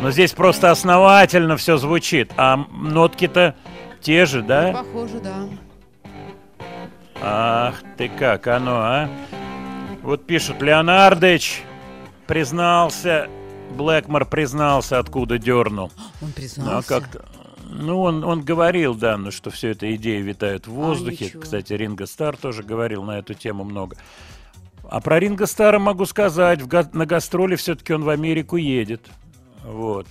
Но здесь просто основательно все звучит. А нотки-то те же, да? Похоже, да. Ах ты как оно, а? Вот пишут, Леонардович признался, Блэкмор признался, откуда дернул. Он Ну, а признался. как-то... Ну, он, он говорил, да, ну, что все это идеи витают в воздухе. ничего. Кстати, Ринго Стар тоже говорил на эту тему много. А про Ринго Стара могу сказать, в га- на гастроли все-таки он в Америку едет. Вот.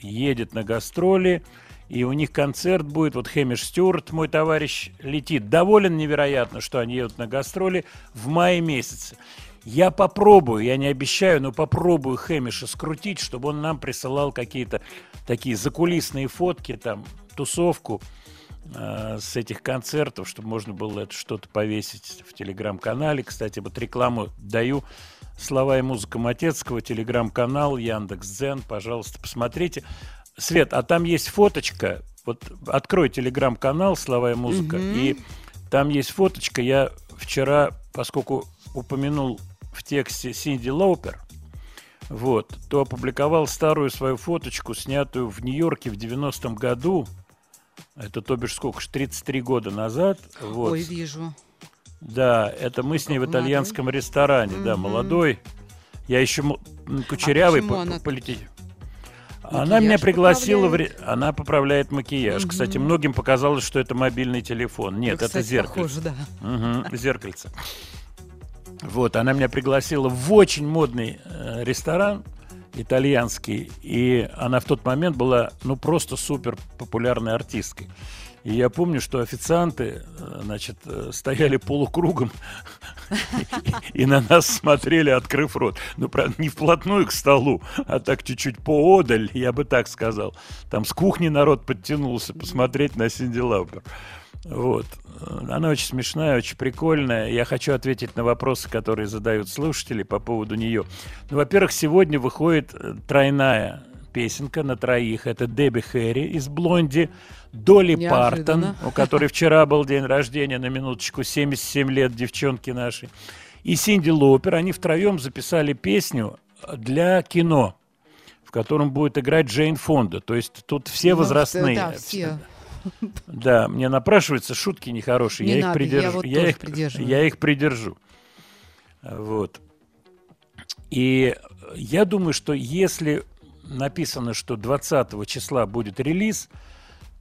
Едет на гастроли, и у них концерт будет. Вот Хэмиш Стюарт, мой товарищ, летит. Доволен невероятно, что они едут на гастроли в мае месяце. Я попробую, я не обещаю, но попробую Хэмиша скрутить, чтобы он нам присылал какие-то такие закулисные фотки, там, тусовку э, с этих концертов, чтобы можно было это что-то повесить в телеграм-канале. Кстати, вот рекламу даю. Слова и музыка Матецкого, телеграм-канал, Яндекс.Дзен, пожалуйста, посмотрите. Свет, а там есть фоточка, вот открой телеграм-канал «Слова и музыка», и там есть фоточка, я вчера, поскольку упомянул в тексте Синди Лоупер, вот, то опубликовал старую свою фоточку, снятую в Нью-Йорке в 90-м году, это, то бишь, сколько ж, 33 года назад, вот. Ой, вижу. Да, это мы с ней в итальянском ресторане, да, молодой. Я еще м, кучерявый почему по- она по- полететь. Макияж Она меня пригласила, в поправляет? ре- она поправляет макияж. Кстати, многим показалось, что это мобильный телефон. Нет, Ну, это кстати, зеркальце. Похоже, да. Мгм, зеркальце. Вот, она меня пригласила в очень модный э, ресторан итальянский, и она в тот момент была, ну, просто супер популярной артисткой. И я помню, что официанты, э, значит, э, стояли полукругом и на нас смотрели, открыв рот. Ну, правда, не вплотную к столу, а так чуть-чуть поодаль, я бы так сказал. Там с кухни народ подтянулся посмотреть на Синди Лаупер. Вот. Она очень смешная, очень прикольная. Я хочу ответить на вопросы, которые задают слушатели по поводу нее. Ну, во-первых, сегодня выходит э, тройная песенка на троих. Это Дебби Хэри из «Блонди», Долли Партон, у которой вчера был день рождения, на минуточку, 77 лет девчонки нашей, и Синди Лопер. Они втроем записали песню для кино, в котором будет играть Джейн Фонда. То есть тут все Ну, возрастные. Да, все. Да, мне напрашиваются шутки нехорошие. Не я, их надо, я придержу, вот я, их, я их придержу. Вот. И я думаю, что если написано, что 20 числа будет релиз,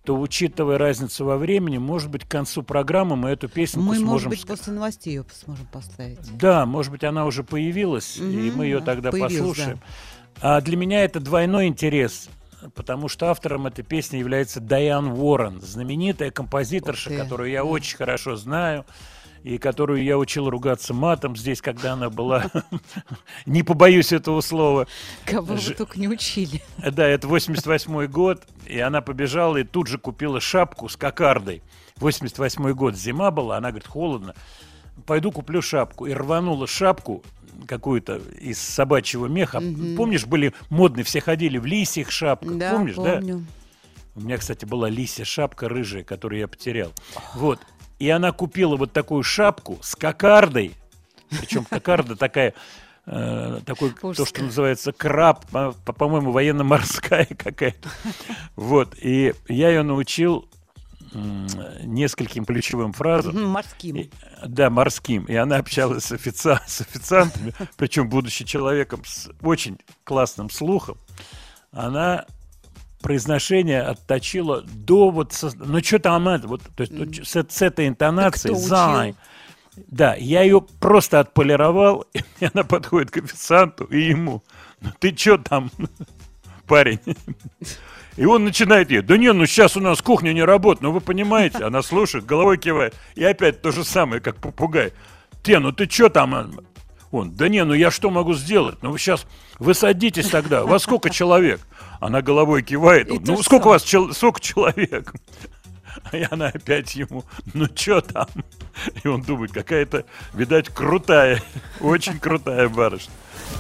то, учитывая разницу во времени, может быть, к концу программы мы эту песню Мы, сможем... может быть, после новостей ее сможем поставить. Да, может быть, она уже появилась, и Мгм, мы ее да, тогда появилась, послушаем. А для меня это двойной интерес, потому что автором этой песни является Дайан Уоррен, знаменитая композиторша, которую я да. очень хорошо знаю, и которую я учил ругаться матом здесь, когда она была, не побоюсь этого слова. Кого вы только не учили. Да, это 88 год, и она побежала и тут же купила шапку с кокардой. 88 год, зима была, она говорит, холодно, пойду куплю шапку. И рванула шапку какую-то из собачьего меха. Помнишь, были модные, все ходили в лисьих шапках, Да, помнишь, да? помню. У меня, кстати, была лисья шапка рыжая, которую я потерял. Вот. И она купила вот такую шапку с кокардой. Причем кокарда такая, э, такой, то, что называется краб, по- по-моему, военно-морская какая-то. Вот. И я ее научил нескольким ключевым фразам. Морским. И- да, морским. И она общалась с, офица- с официантами, причем будучи человеком с очень классным слухом, она произношение отточила до вот... со- ну, что там это? Вот, то есть вот с, с этой интонацией. кто учил? «зай». Да, я ее просто отполировал, и она подходит к официанту и ему. Ну ты что там, парень? И он начинает ей, да не, ну сейчас у нас кухня не работает, ну вы понимаете, она слушает, головой кивает, и опять то же самое, как попугай. Те, ну ты что там? А?» Он, да не, ну я что могу сделать? Ну вы сейчас, вы садитесь тогда, во сколько человек? Она головой кивает, он, ну сколько вас, чел- сколько человек? И она опять ему, ну что там? И он думает, какая-то, видать, крутая, очень крутая барышня.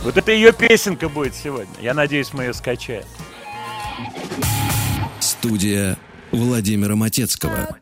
Вот это ее песенка будет сегодня. Я надеюсь, мы ее скачаем. Студия Владимира Матецкого.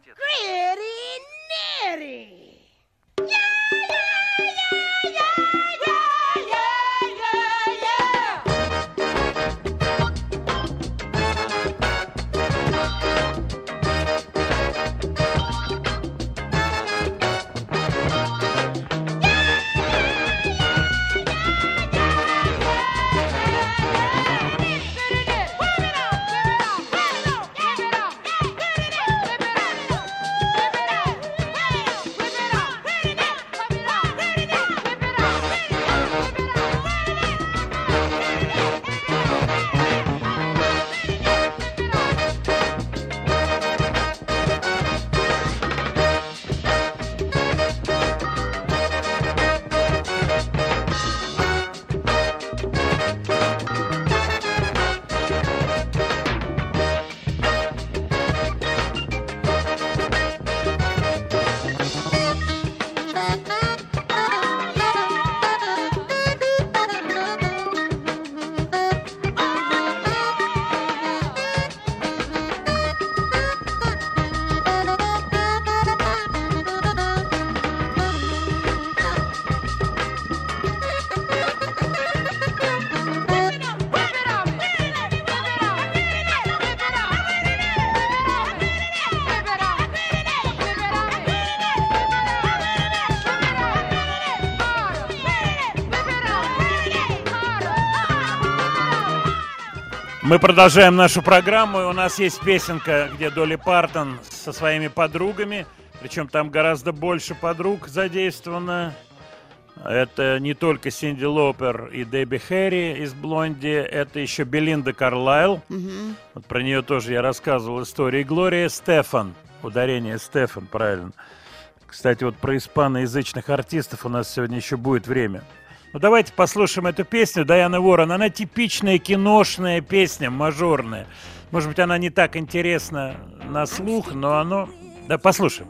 Мы продолжаем нашу программу, и у нас есть песенка, где Долли Партон со своими подругами, причем там гораздо больше подруг задействовано. Это не только Синди Лопер и Дебби Хэри из Блонди, это еще Белинда Карлайл. Вот про нее тоже я рассказывал историю. И Глория Стефан, ударение Стефан, правильно. Кстати, вот про испаноязычных артистов у нас сегодня еще будет время. Ну давайте послушаем эту песню Дайаны Ворон. Она типичная киношная песня, мажорная. Может быть, она не так интересна на слух, но оно... Да, послушаем.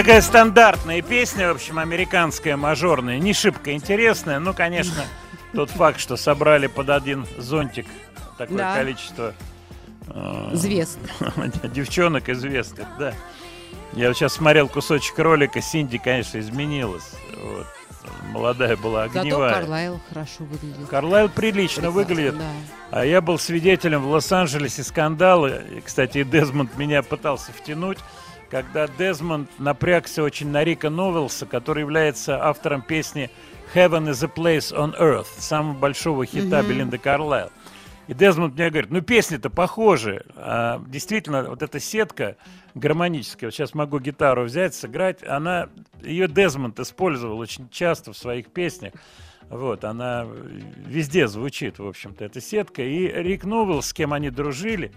Такая стандартная песня, в общем, американская, мажорная, не шибко интересная. Ну, конечно, тот факт, что собрали под один зонтик такое Да. количество э, Звезд. девчонок известных, да. Я вот сейчас смотрел кусочек ролика, Синди, конечно, изменилась. Вот. Молодая была, Зато огневая. Карлайл хорошо выглядит. Карлайл прилично Прекрасно, выглядит. да. А я был свидетелем в Лос-Анджелесе скандала. И, кстати, и Дезмонд меня пытался втянуть, когда Дезмонд напрягся очень на Рика Новелса, который является автором песни «Heaven is a place on earth», самого большого хита Белинды Карлайл. И Дезмонд мне говорит, ну песни-то похожи. А, действительно, вот эта сетка гармоническая, вот сейчас могу гитару взять, сыграть, она, ее Дезмонд использовал очень часто в своих песнях. Вот, она везде звучит, в общем-то, эта сетка. И Рик Новелл, с кем они дружили,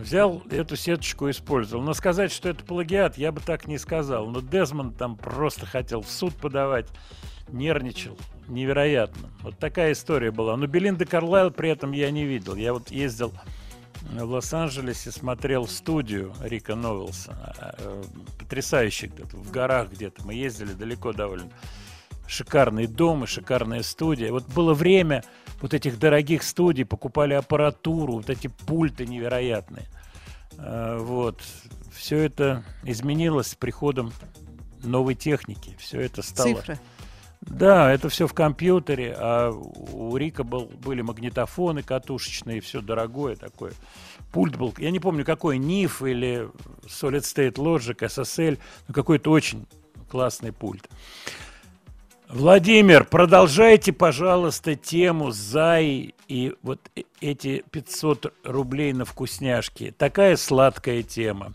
взял эту сеточку и использовал. Но сказать, что это плагиат, я бы так не сказал. Но Дезмонд там просто хотел в суд подавать, нервничал. Невероятно. Вот такая история была. Но Белинда Карлайл при этом я не видел. Я вот ездил в Лос-Анджелесе, смотрел студию Рика Новелса. а, э, Потрясающий где-то, в горах где-то. Мы ездили далеко довольно шикарный дом и шикарная студия. Вот было время вот этих дорогих студий, покупали аппаратуру, вот эти пульты невероятные. А, Вот. Все это изменилось с приходом новой техники. Все это стало... Цифры. Да, это все в компьютере, а у Рика был, были магнитофоны катушечные, все дорогое такое. Пульт был, я не помню, какой, NIF или Solid State Logic, SSL, но какой-то очень классный пульт. Владимир, продолжайте, пожалуйста, тему ЗАИ и вот э- эти 500 рублей на вкусняшки. Такая сладкая тема.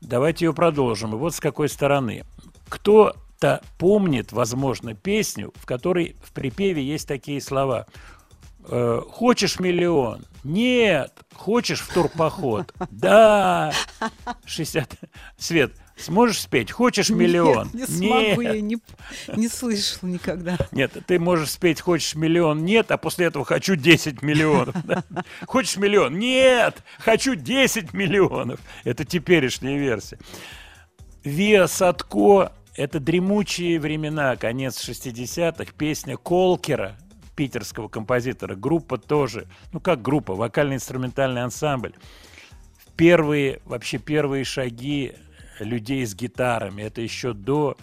Давайте ее продолжим. И вот с какой стороны. Кто-то помнит, возможно, песню, в которой в припеве есть такие слова. Э, Хочешь миллион? Нет. Хочешь в турпоход? Да. 60. Свет, сможешь спеть? Хочешь миллион? Нет, не смогу, я не, не слышал никогда. Нет, ты можешь спеть «Хочешь миллион?» Нет, а после этого «Хочу 10 миллионов». да? Хочешь миллион? Нет, хочу 10 миллионов. Это теперешняя версия. Виа Садко – это дремучие времена, конец 60-х, песня Колкера, питерского композитора. Группа тоже, ну как группа, вокально-инструментальный ансамбль. Первые, вообще первые шаги людей с гитарами. Это еще до,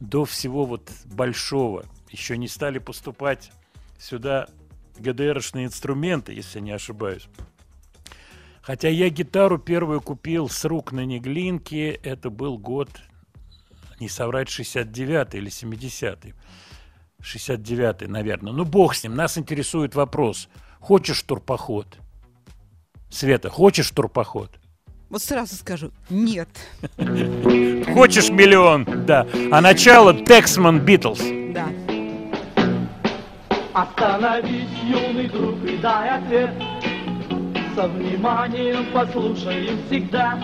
до всего вот большого. Еще не стали поступать сюда ГДРшные инструменты, если не ошибаюсь. Хотя я гитару первую купил с рук на Неглинке, это был год, не соврать, 69-й или 70-й. 69-й, наверное. Ну, бог с ним, нас интересует вопрос. Хочешь турпоход? Света, хочешь турпоход? Вот сразу скажу, нет. Хочешь миллион? Да. А начало Тексман Битлз. Да. Остановись, юный друг, и дай ответ. Со вниманием послушаем всегда.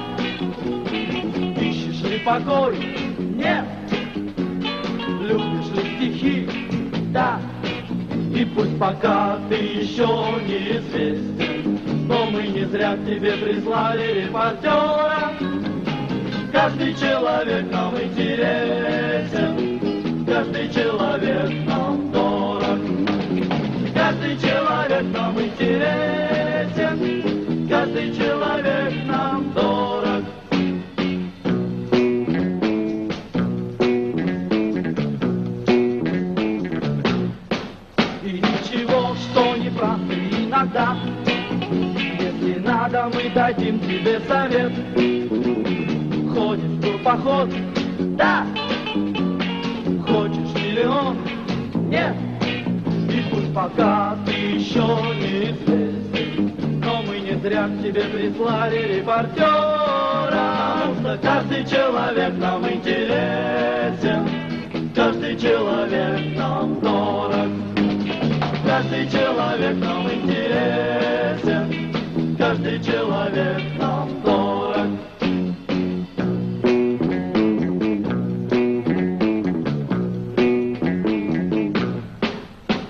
Ищешь ли покой? Нет. Любишь ли стихи? Да. И пусть пока ты еще неизвестен, но мы не зря к тебе прислали репортера. Каждый человек нам интересен, каждый человек нам дорог. Каждый человек нам интересен, каждый человек нам дорог. Иногда, если надо, мы дадим тебе совет. Ходишь в турпоход? Да. Хочешь миллион? Нет. И пусть пока ты еще не известен, но мы не зря к тебе прислали репортера, потому что каждый человек нам интересен, каждый человек нам дорог, каждый человек нам интересен, каждый человек нам дорог.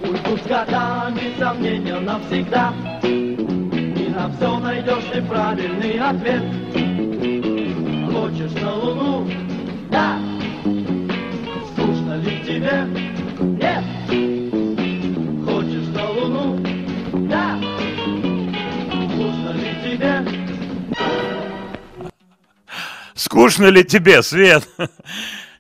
Уйдут с годами сомнения навсегда И на все найдешь ты правильный ответ Хочешь на луну? Да Скучно ли тебе? Скучно ли тебе, Свет?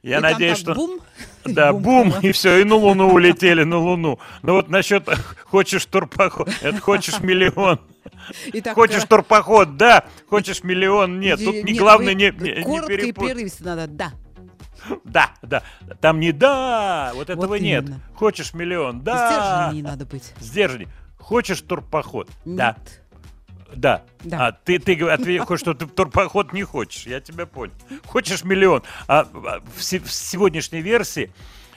Я И надеюсь, что... бум, Да, бум бум, и все, и на Луну улетели, на Луну. Ну вот насчет хочешь турпоход, это хочешь миллион. И так, Хочешь турпоход, да. Хочешь миллион, нет. Тут не главное не, не, не Коротко и перепутать. прерывисто надо, да. Да, да. Там не да, вот этого Вот нет. Хочешь миллион, да. Сдержаннее надо быть. Сдержанней. Хочешь турпоход? Нет. Да. Да. А ты, ты ответил, что ты турпоход не хочешь. Я тебя понял. Хочешь миллион. А а, в, в сегодняшней версии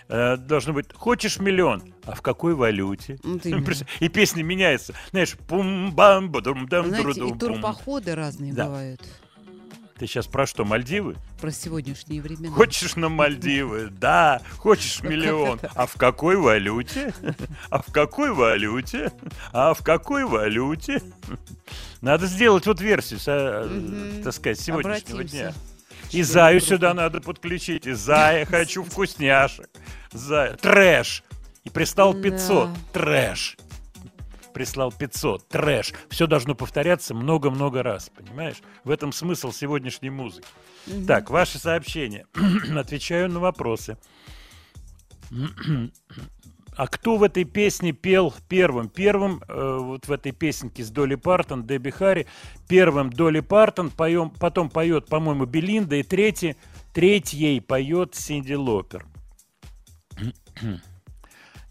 э, должно быть хочешь миллион. А в какой валюте? Вот именно. И песня меняется. Знаешь, пум бам бадум дам Знаете, и турпоходы разные Да. бывают. Ты сейчас про что, Мальдивы? Про сегодняшние времена. Хочешь на Мальдивы? Да. Хочешь миллион? А в какой валюте? А в какой валюте? А в какой валюте? Надо сделать вот версию, Мгм. так сказать, сегодняшнего Обратимся. дня. И Заю сюда надо подключить. И Зая, хочу вкусняшек. Зая. Трэш. И прислал 500. Да. Трэш. Прислал 500. Трэш. Все должно повторяться много-много раз. Понимаешь? В этом смысл сегодняшней музыки. Так, ваши сообщения. Отвечаю на вопросы. А кто в этой песне пел первым? Первым, э, вот в этой песенке с Долли Партон, Дебби Харри, первым Долли Партон, поем, потом поет, по-моему, Белинда, и третий, третьей поет Синди Лопер.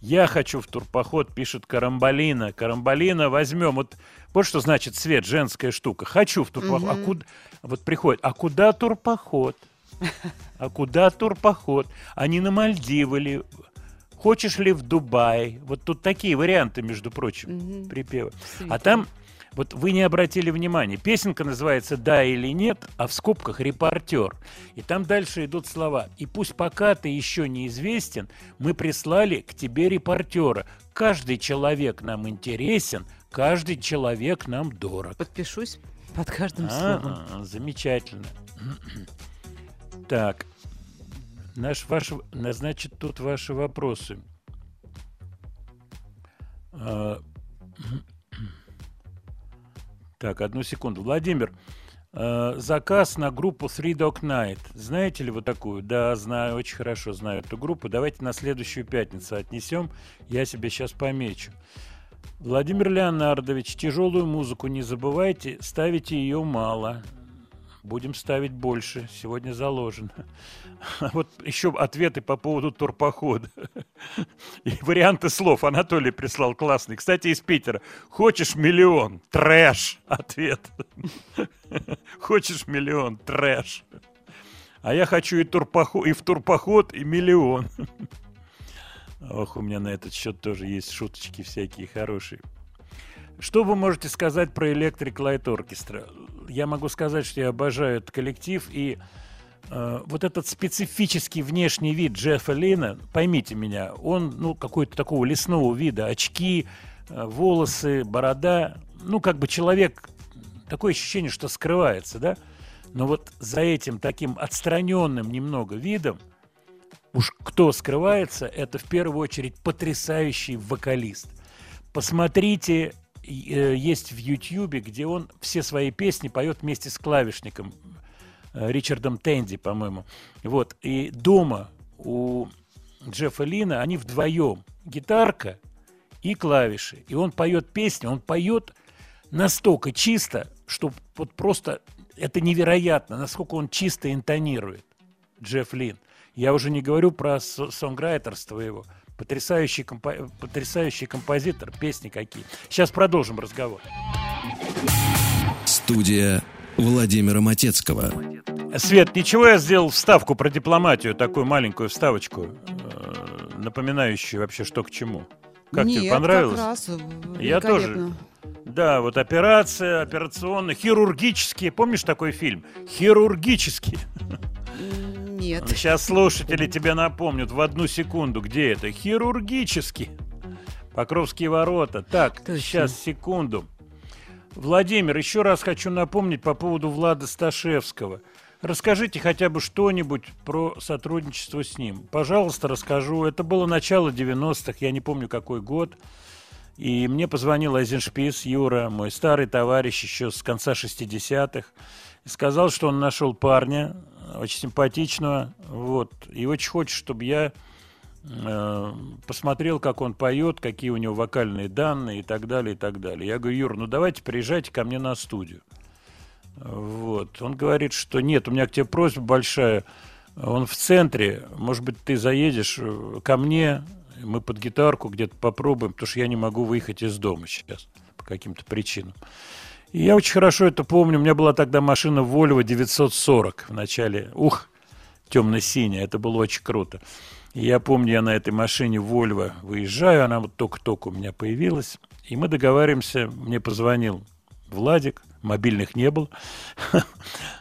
Я хочу в турпоход, пишет Карамбалина. Карамбалина возьмем. Вот, вот что значит свет, женская штука. Хочу в турпоход. А куда, вот приходит, а куда турпоход? А куда турпоход? Не на Мальдивы ли? Хочешь ли в Дубай? Вот тут такие варианты, между прочим, Мгм. припева. А там, вот вы не обратили внимания, песенка называется «Да или нет», а в скобках «репортер». И там дальше идут слова. «И пусть пока ты еще неизвестен, мы прислали к тебе репортера. Каждый человек нам интересен, каждый человек нам дорог». Подпишусь под каждым словом. А, замечательно. Так, наш, ваш, на- значит, тут ваши вопросы. А, Так, одну секунду. Владимир, э, заказ на группу Three Dog Night. Знаете ли вы такую? Да, знаю, очень хорошо знаю эту группу. Давайте на следующую пятницу отнесем. Я себе сейчас помечу. Владимир Леонардович, тяжелую музыку не забывайте, ставите ее мало. Будем ставить больше. Сегодня заложено. Вот еще ответы по поводу турпохода. И варианты слов Анатолий прислал классный. Кстати, из Питера. Хочешь миллион? Трэш. Ответ. Хочешь миллион? Трэш. А я хочу и, турпоход, и в турпоход, и миллион. Ох, у меня на этот счет тоже есть шуточки всякие хорошие. Что вы можете сказать про Electric Light Orchestra? Я могу сказать, что я обожаю этот коллектив, и э, вот этот специфический внешний вид Джеффа Лина, поймите меня, он, ну, какой-то такого лесного вида, очки, э, волосы, борода, ну, как бы человек, такое ощущение, что скрывается, да? Но вот за этим таким отстраненным немного видом, уж кто скрывается, это в первую очередь потрясающий вокалист. Посмотрите, есть в Ютьюбе, где он все свои песни поет вместе с клавишником э, Ричардом Тенди, по-моему. Вот. И дома у Джеффа Лина они вдвоем. Гитарка и клавиши. И он поет песни, он поет настолько чисто, что вот просто это невероятно, насколько он чисто интонирует, Джефф Лин. Я уже не говорю про со- сонграйтерство его. Потрясающий, компо- потрясающий композитор, песни какие. Сейчас продолжим разговор. Студия Владимира Матецкого. Свет, ничего я сделал вставку про дипломатию, такую маленькую вставочку, э, напоминающую вообще что к чему. Как Нет, тебе понравилось? как раз э, Я тоже. Да, вот операция, операционная, хирургические. Помнишь такой фильм? Хирургические. Нет. Сейчас слушатели тебе напомнят в одну секунду, где это. Хирургически. Покровские ворота. Так, Точно. сейчас, секунду. Владимир, еще раз хочу напомнить по поводу Влада Сташевского. Расскажите хотя бы что-нибудь про сотрудничество с ним. Пожалуйста, расскажу. Это было начало 90-х, я не помню какой год. И мне позвонил Айзеншпис Юра, мой старый товарищ еще с конца 60-х, и сказал, что он нашел парня, очень симпатичного, вот, и очень хочет, чтобы я э, посмотрел, как он поет, какие у него вокальные данные и так далее, и так далее. Я говорю, Юр, ну давайте приезжайте ко мне на студию. Вот. Он говорит, что нет, у меня к тебе просьба большая. Он в центре, может быть, ты заедешь э, ко мне, мы под гитарку где-то попробуем, потому что я не могу выехать из дома сейчас по каким-то причинам. И я очень хорошо это помню. У меня была тогда машина Volvo 940 в начале. Ух, темно-синяя. Это было очень круто. И я помню, я на этой машине Volvo выезжаю, она вот только-только у меня появилась. И мы договариваемся, мне позвонил Владик, мобильных не было.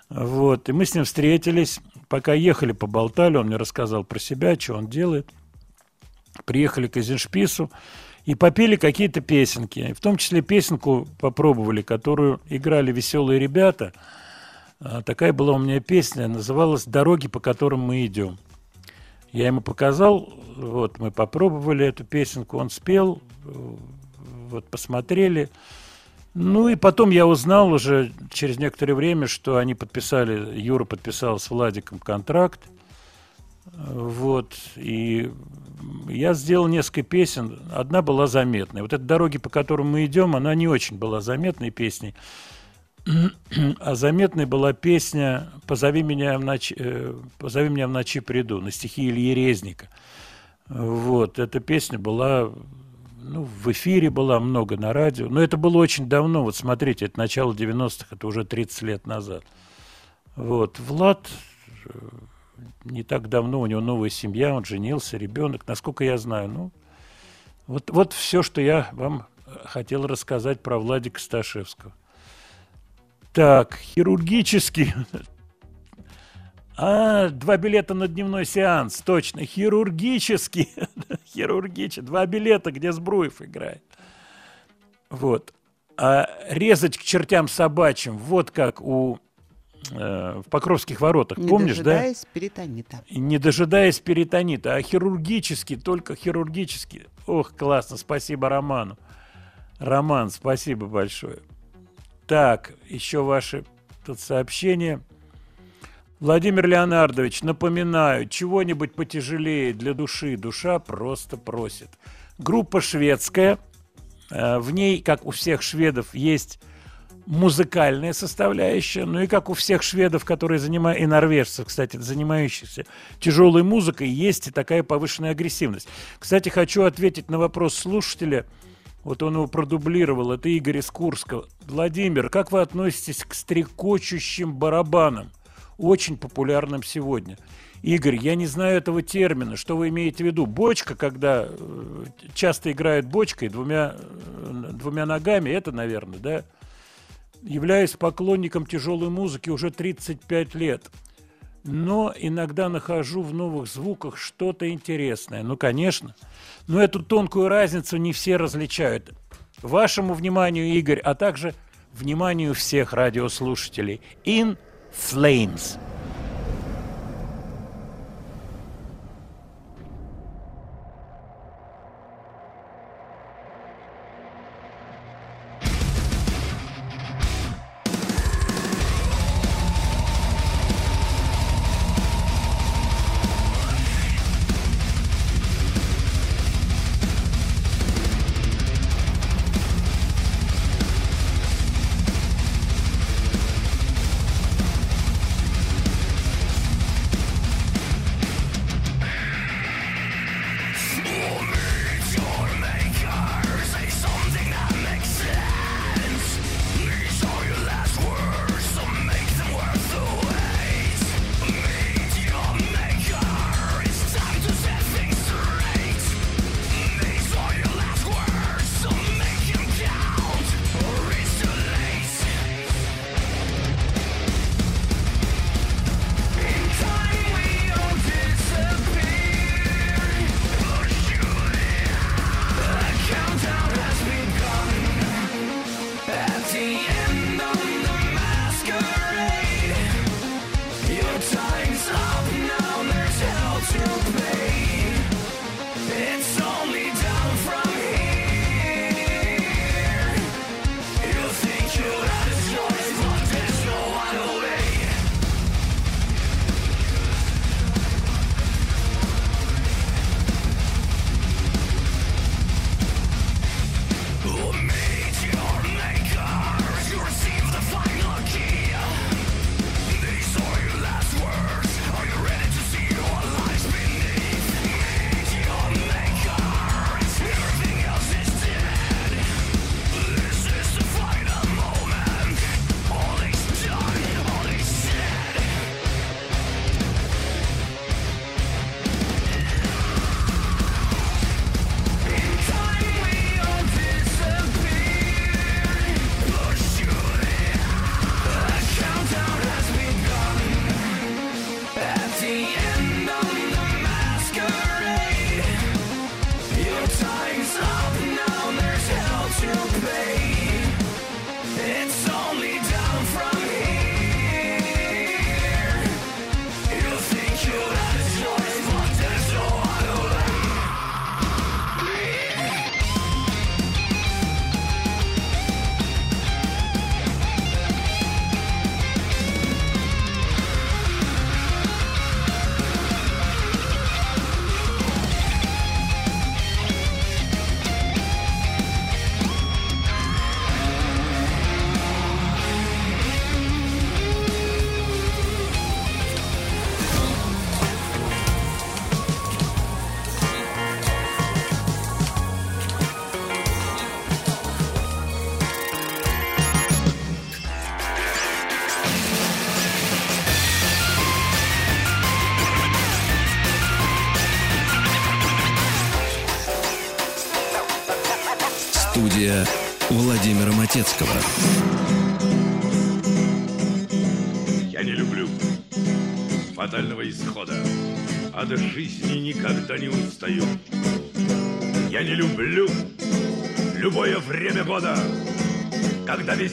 Вот, и мы с ним встретились. Пока ехали, поболтали, он мне рассказал про себя, что он делает. Приехали к Эйзеншпису и попели какие-то песенки. В том числе песенку попробовали, которую играли веселые ребята. А, Такая была у меня песня, называлась «Дороги, по которым мы идем». Я ему показал, вот мы попробовали эту песенку, он спел, вот посмотрели. Ну и потом я узнал уже через некоторое время, что они подписали, Юра подписал с Владиком контракт. Вот, и я сделал несколько песен, одна была заметной. Вот эта «Дороги, по которым мы идем», она не очень была заметной песней, а заметной была песня «Позови меня в ночи, э, «Позови меня в ночи приду» на стихи Ильи Резника. Вот, эта песня была, ну, в эфире была много на радио, но это было очень давно, вот смотрите, это начало 90-х, это уже 30 лет назад. Вот, Влад э, не так давно, у него новая семья, он женился, ребенок, насколько я знаю. Ну, вот, вот все, что я вам э, хотел рассказать про Владика Сташевского. Так, хирургический. А, два билета на дневной сеанс, точно, хирургический. Хирургический, два билета, где Сбруев играет. Вот. А резать к чертям собачьим, вот как у э, в Покровских воротах, Не помнишь, да? дожидаясь перитонита. Не дожидаясь перитонита, а хирургически, только хирургически. Ох, классно, спасибо Роману. Роман, спасибо большое. Так, еще ваши тут сообщения. Владимир Леонардович, напоминаю, чего-нибудь потяжелее для души. Душа просто просит. Группа шведская. Э, В ней, как у всех шведов, есть музыкальная составляющая, ну и как у всех шведов, которые занимают, и норвежцев, кстати, занимающихся тяжелой музыкой, есть и такая повышенная агрессивность. Кстати, хочу ответить на вопрос слушателя, вот он его продублировал, это Игорь из Курска. Владимир, как вы относитесь к стрекочущим барабанам? Очень популярным сегодня. Игорь, я не знаю этого термина. Что вы имеете в виду? Бочка, когда э, часто играют бочкой двумя, э, двумя ногами, это, наверное, да? Являюсь поклонником тяжелой музыки уже 35 лет. Но иногда нахожу в новых звуках что-то интересное. Ну, конечно. Но эту тонкую разницу не все различают. Вашему вниманию, Игорь, а также вниманию всех радиослушателей. In Flames.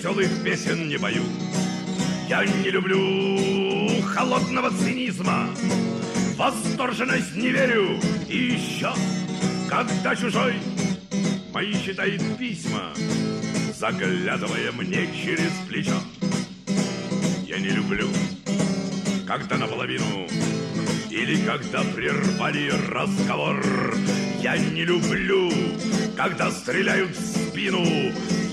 Веселых песен не пою. Я не люблю холодного цинизма, восторженность не верю. И еще, когда чужой мои читает письма, заглядывая мне через плечо. Я не люблю, когда наполовину или когда прервали разговор. Я не люблю, когда стреляют в спину.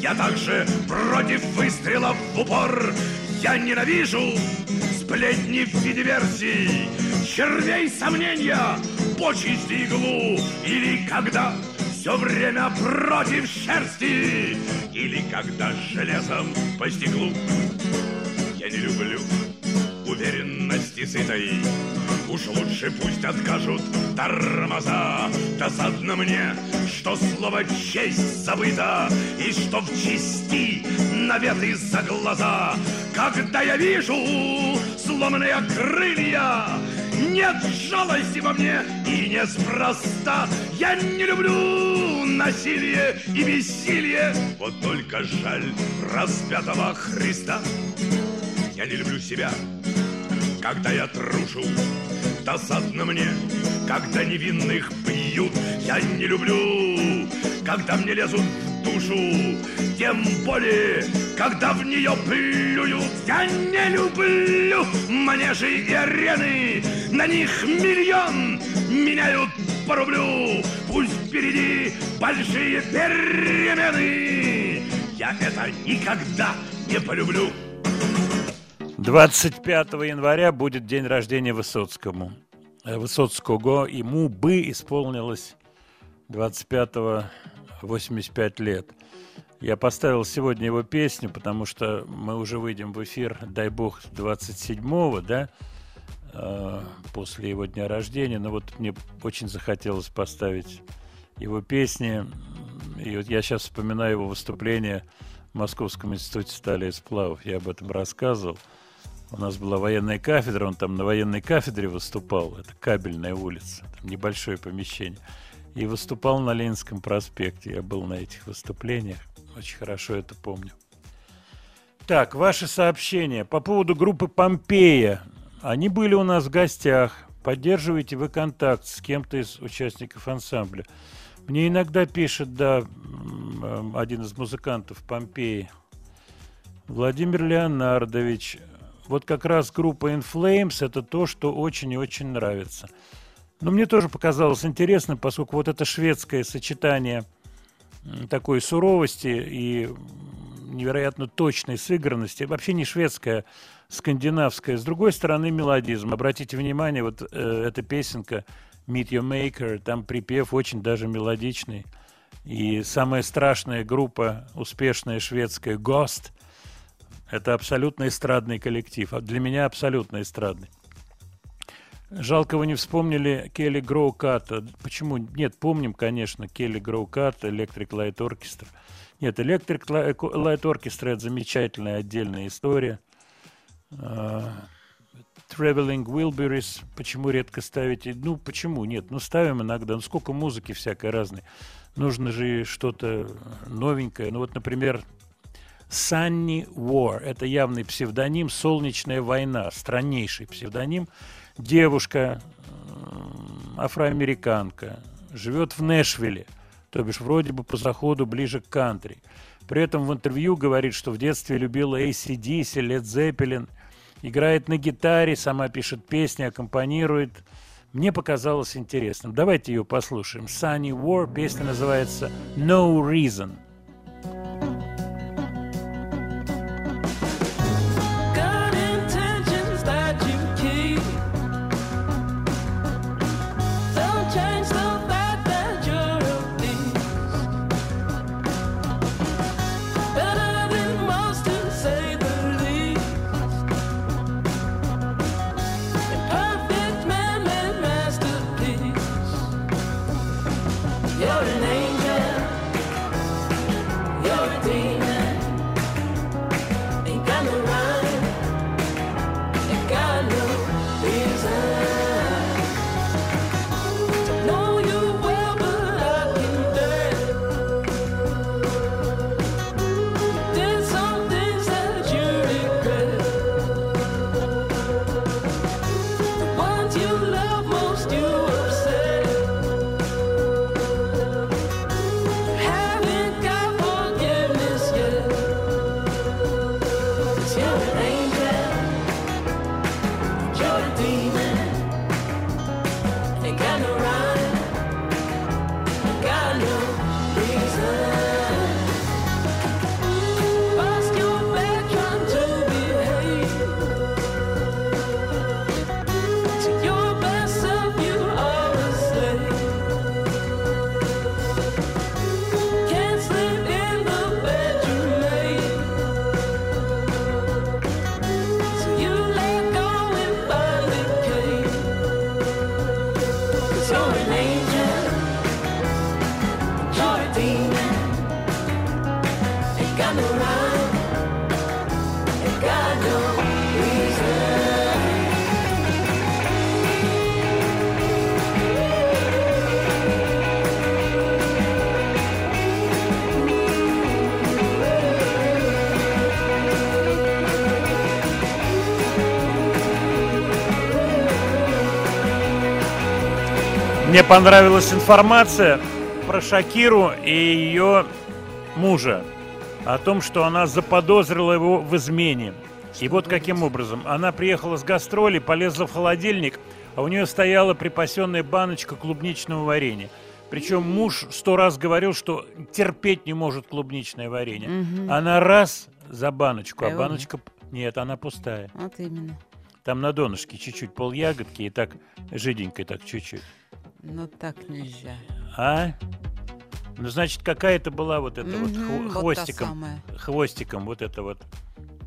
Я также против выстрелов в упор. Я ненавижу сплетни в виде версий, червей сомнения, почести иглу. Или когда все время против шерсти, или когда железом по стеклу. Я не люблю уверенности сытой. Уж лучше пусть откажут тормоза. Досадно мне, что слово честь забыто, И что в чести наветы за глаза. Когда я вижу сломанные крылья, нет жалости во мне и неспроста. Я не люблю насилие и бессилие, вот только жаль распятого Христа. Я не люблю себя, когда я трушу. Досадно мне, когда невинных бьют. Я не люблю, когда мне лезут в душу. Тем более, когда в нее плюют. Я не люблю манежи и арены. На них миллион меняют по рублю. Пусть впереди большие перемены. Я это никогда не полюблю. 25 января будет день рождения Высоцкому. Э, Высоцкого ему бы исполнилось 25-го 85 лет. Я поставил сегодня его песню, потому что мы уже выйдем в эфир, дай бог, 27-го, да, э, после его дня рождения. Но вот мне очень захотелось поставить его песни. И вот я сейчас вспоминаю его выступление в Московском институте стали и сплавов. Я об этом рассказывал. У нас была военная кафедра, он там на военной кафедре выступал. Это кабельная улица, там небольшое помещение. И выступал на Ленинском проспекте. Я был на этих выступлениях. Очень хорошо это помню. Так, ваши сообщения по поводу группы Помпея. Они были у нас в гостях. Поддерживаете вы контакт с кем-то из участников ансамбля? Мне иногда пишет, да, м, м, один из музыкантов Помпеи. Владимир Леонардович. Вот как раз группа In Flames это то, что очень и очень нравится. Но мне тоже показалось интересным, поскольку вот это шведское сочетание такой суровости и невероятно точной сыгранности, вообще не шведская, скандинавская, с другой стороны мелодизм. Обратите внимание, вот э, эта песенка Meet Your Maker, там припев очень даже мелодичный. И самая страшная группа, успешная шведская, Ghost, это абсолютно эстрадный коллектив. А Для меня абсолютно эстрадный. Жалко, вы не вспомнили Келли Гроуката. Почему? Нет, помним, конечно, Келли Гроукат, Electric Light Orchestra. Нет, Electric Li- Light Orchestra – это замечательная отдельная история. А, Traveling Wilburys, почему редко ставите? Ну, почему? Нет, ну ставим иногда. Ну, сколько музыки всякой разной. Нужно же что-то новенькое. Ну, вот, например, Sunny War. Это явный псевдоним «Солнечная война». Страннейший псевдоним. Девушка, м, афроамериканка, живет в Нэшвилле. То бишь, вроде бы по заходу ближе к кантри. При этом в интервью говорит, что в детстве любила ACDC, Led Zeppelin. Играет на гитаре, сама пишет песни, аккомпанирует. Мне показалось интересным. Давайте ее послушаем. Sunny War, песня называется No Reason. Мне понравилась информация про Шакиру и ее мужа о том, что она заподозрила его в измене. И вот каким образом. Она приехала с гастролей, полезла в холодильник, а у нее стояла припасенная баночка клубничного варенья. Причем муж сто раз говорил, что терпеть не может клубничное варенье. Мгм. Она раз за баночку, а баночка... Нет, она пустая. Вот именно. Там на донышке чуть-чуть пол ягодки и так жиденькой так чуть-чуть. Но так нельзя. А? Ну, значит, какая-то была вот эта вот хво- вот хвостиком, хвостиком вот это вот,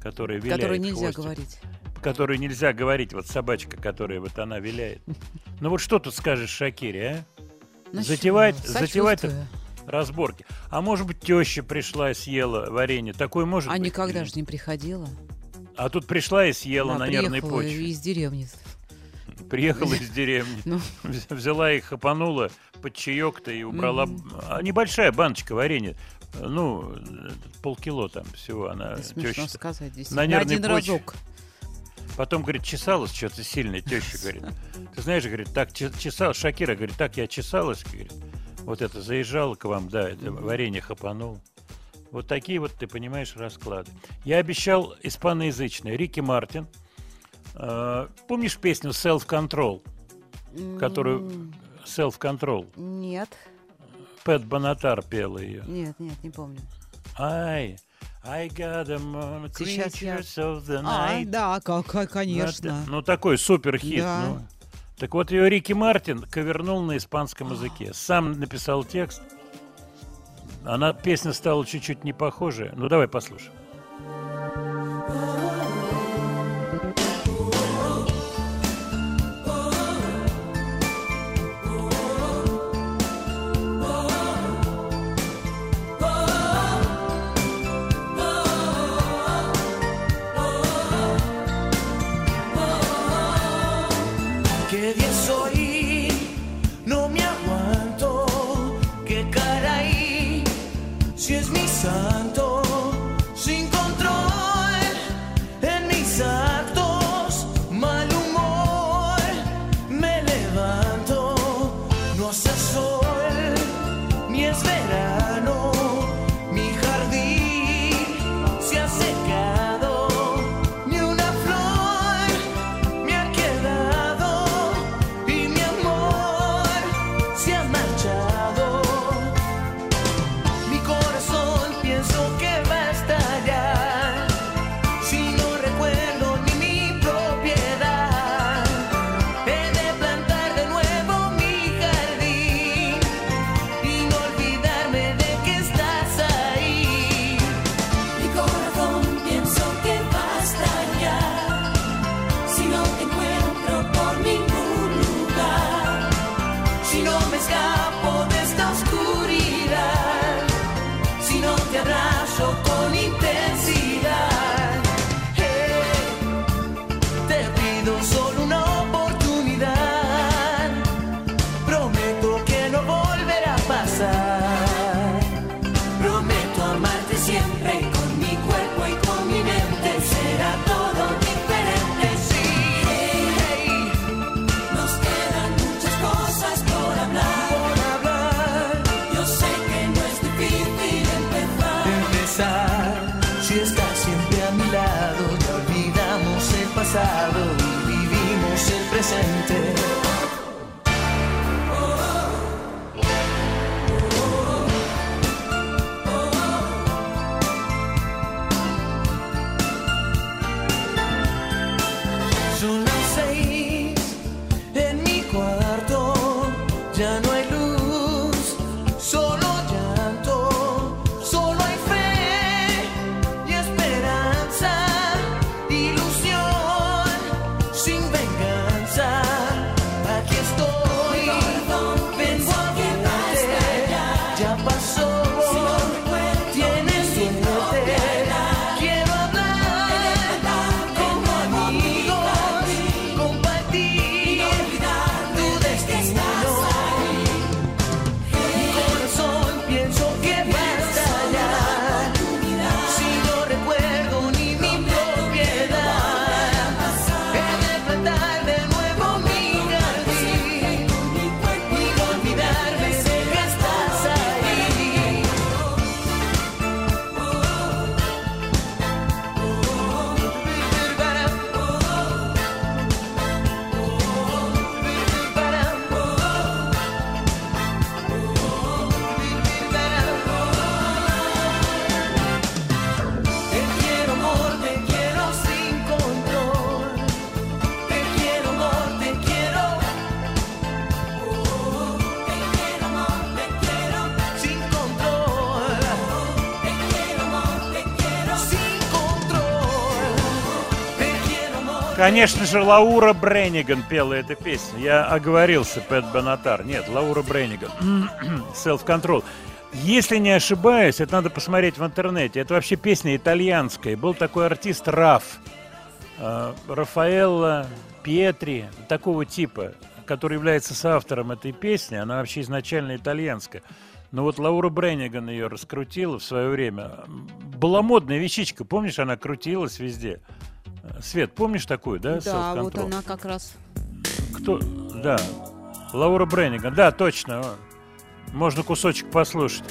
которая виляет. Которую нельзя хвостик. говорить. Которую нельзя говорить, вот собачка, которая вот она виляет. Ну вот что тут скажешь Шакире, а? Ну, затевать, сочувствую. разборки. А может быть, теща пришла и съела варенье. Такое может А быть? никогда или же не приходила. А тут пришла и съела Она на нервной почве. из деревни. Приехала из деревни, Ну. вз- взяла их, хапанула под чаек-то и убрала. А, небольшая баночка варенья, ну, полкило там всего она. Смешно сказать, На нервной Один почве. разок. Потом, говорит, чесалась что-то сильно, теща говорит. Ты знаешь, говорит, так че- чесалась, Шакира говорит, так я чесалась, говорит, вот это заезжала к вам, да, это варенье хапанул. Вот такие вот, ты понимаешь, расклады. Я обещал испаноязычный. Рики Мартин. Э, помнишь песню Self Control, которую М, Self Control? Нет, Пэт Бонатар пела ее. нет, нет, не помню. I, I got them on Сейчас я- creatures of the А, night. да, как, как- конечно. Ну, такой супер хит. Да. ну. Так вот, ее Рики Мартин ковернул на испанском языке. Сам написал текст. Она, песня стала чуть-чуть не похожая. Ну, давай послушаем. Pasado vivimos el presente. Конечно же, Лаура Бренниган пела эту песню. Я оговорился, Пэт Бонатар. Нет, Лаура Бренниган. Self-Control. Если не ошибаюсь, это надо посмотреть в интернете. Это вообще песня итальянская. Был такой артист Раф. э, Рафаэлло Пьетри, такого типа, который является соавтором этой песни. Она вообще изначально итальянская. Но вот Лаура Бренниган ее раскрутила в свое время. Была модная вещичка, помнишь, она крутилась везде. Свет, помнишь такую, да? Да, вот она как раз. Кто? Да. Лаура Бренниган. Да, точно. Можно кусочек послушать.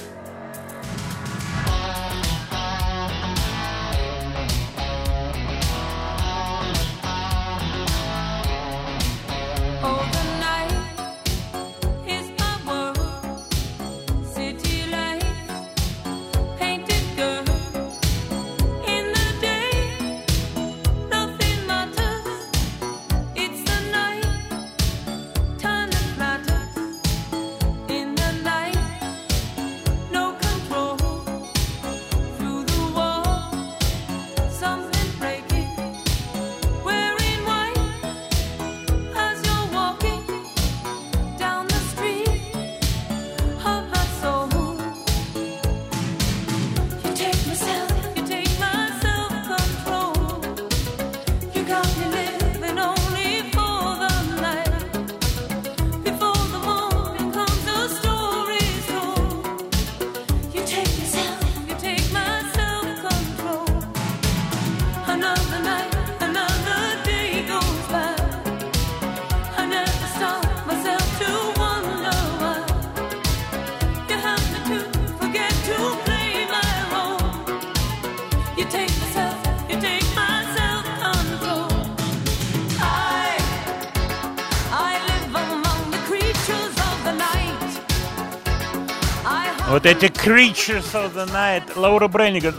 Эти Creatures of the Night. Лаура Бренниган.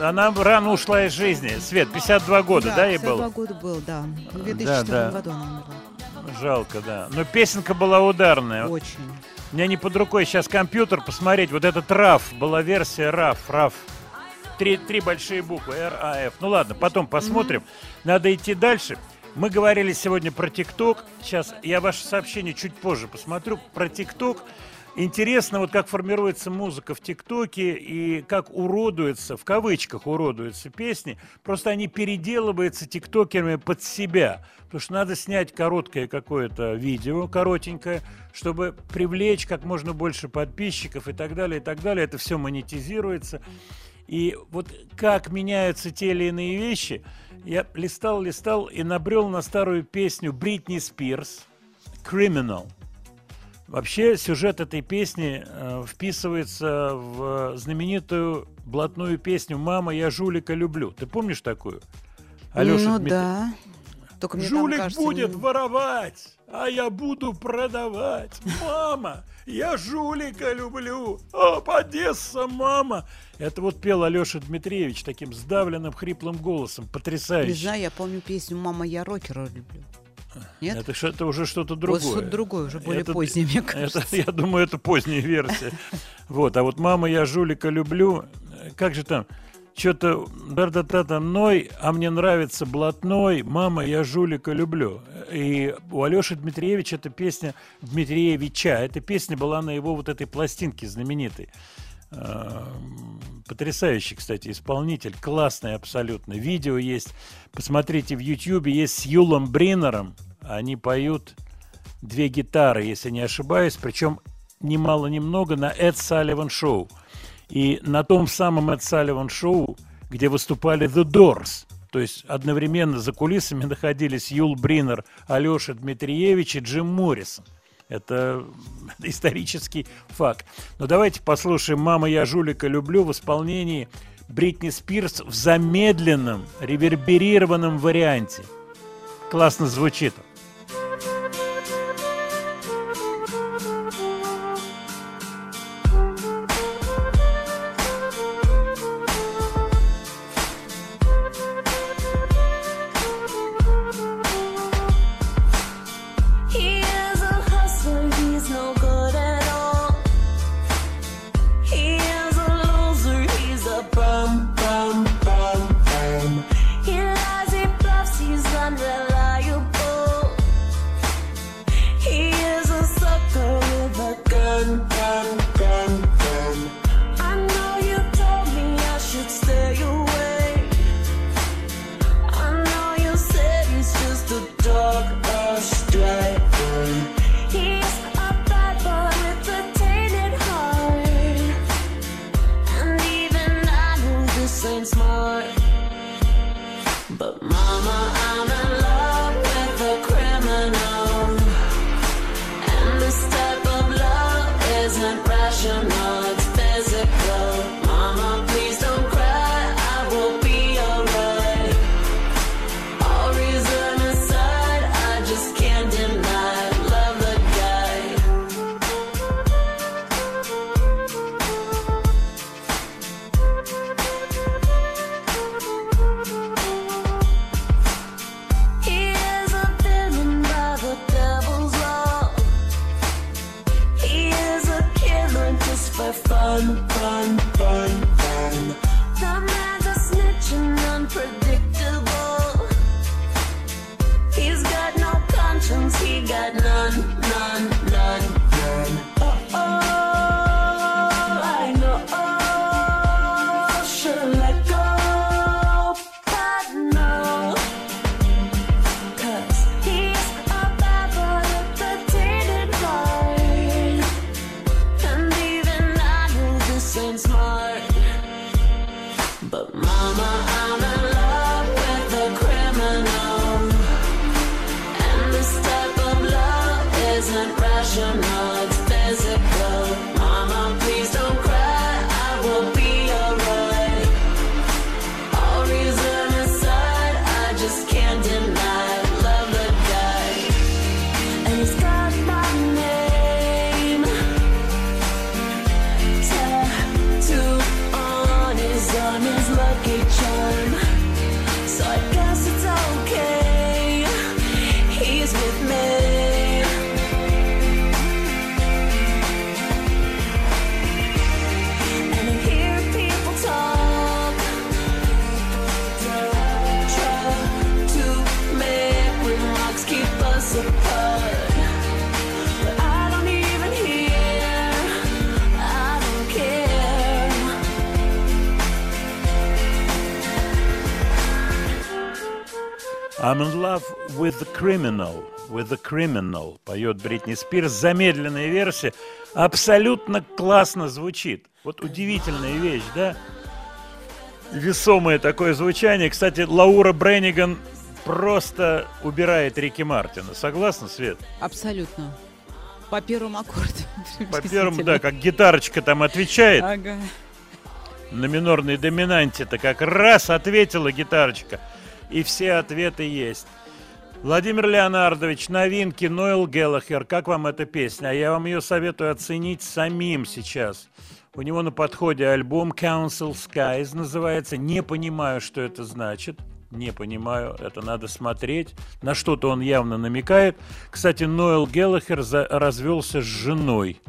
Она рано ушла из жизни. Свет, 52 года, да, ей 52 было? года был, да. В Да, 2004 да. году она умерла. Жалко, да. Но песенка была ударная. Очень. У меня не под рукой сейчас компьютер посмотреть. Вот этот RAF, была версия RAF, RAF. Три, три большие буквы, R, A, F. Ну ладно, потом посмотрим. Надо идти дальше. Мы говорили сегодня про ТикТок. Сейчас я ваше сообщение чуть позже посмотрю. Про ТикТок. Интересно, вот как формируется музыка в ТикТоке и как уродуется, в кавычках уродуются песни. Просто они переделываются тиктокерами под себя. Потому что надо снять короткое какое-то видео, коротенькое, чтобы привлечь как можно больше подписчиков и так далее, и так далее. Это все монетизируется. И вот как меняются те или иные вещи, я листал, листал и набрел на старую песню Бритни Спирс «Criminal». Вообще сюжет этой песни э, вписывается в знаменитую блатную песню «Мама, я жулика люблю». Ты помнишь такую? Алёша ну Дмит- да. Только мне там Жулик кажется, будет не- воровать, а я буду продавать. Мама, я жулика люблю. О, Одесса, мама. Это вот пел Алеша Дмитриевич таким сдавленным, хриплым голосом. Не Потрясающе. знаю, я помню песню «Мама, я рокера люблю». Нет? Это, это уже что-то Вот другое. что-то другое, уже более Это- позднее, мне это, кажется. я думаю, это поздняя версия. Вот, а вот «Мама, я жулика люблю». э, Как же там? Что-то да-да-да ной, а мне нравится блатной. Мама, я жулика люблю. И у Алеши Дмитриевича эта песня Дмитриевича. Эта песня была на его вот этой пластинке знаменитой. Эм, Потрясающий, кстати, исполнитель. Классный абсолютно. Видео есть. Посмотрите в Ютьюбе. Есть с Юлом Бринером. Они поют две гитары, если не ошибаюсь. Причем немало-немного на Эд Салливан Шоу. И на том самом Эд Салливан Шоу, где выступали The Doors. То есть одновременно за кулисами находились Юл Бринер, Алеша Дмитриевич и Джим Моррисон. Это исторический факт. Но давайте послушаем «Мама, я жулика люблю» в исполнении Бритни Спирс в замедленном, реверберированном варианте. Классно звучит. Criminal. With the criminal. Поет Бритни Спирс. Замедленная версия. Абсолютно классно звучит. Вот удивительная вещь, да? Весомое такое звучание. Кстати, Лаура Бренниган просто убирает Рики Мартина. Согласна, Свет? Абсолютно. По первому аккорду. По первому, да, как гитарочка там отвечает. Ага. На минорной доминанте-то как раз ответила гитарочка. И все ответы есть. Владимир Леонардович, новинки, Ноэл Геллахер. Как вам эта песня? А я вам ее советую оценить самим сейчас. У него на подходе альбом Council Skies называется. Не понимаю, что это значит. Не понимаю, это надо смотреть. На что-то он явно намекает. Кстати, Ноэл Геллахер за- развелся с женой.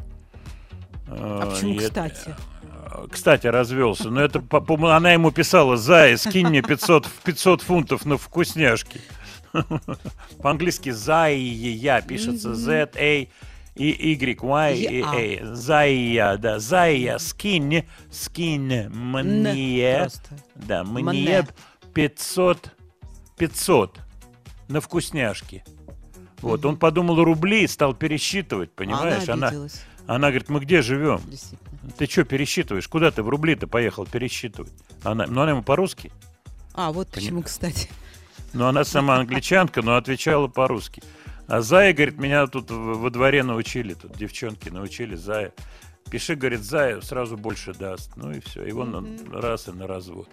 А почему, и это- кстати? кстати, развелся. Но это, она ему писала, Зая, скинь мне 500, в 500 фунтов на вкусняшки. По-английски Зая пишется Z-A и Y, Y, A. Зая, да, Зая, скинь, скинь мне, да, мне Мне. 500, 500 на вкусняшки. Вот, он подумал рубли и стал пересчитывать, понимаешь? Она Она, говорит, мы где живем? Ты что пересчитываешь? Куда ты в рубли-то поехал пересчитывать? Она, ну, она ему по-русски. А, вот Пони- почему, кстати. Ну, она сама англичанка, но отвечала по-русски. А Зая, говорит, меня тут во дворе научили, тут девчонки научили Зая. Пиши, говорит, Зая сразу больше даст. Ну и все. И он на- раз и на развод.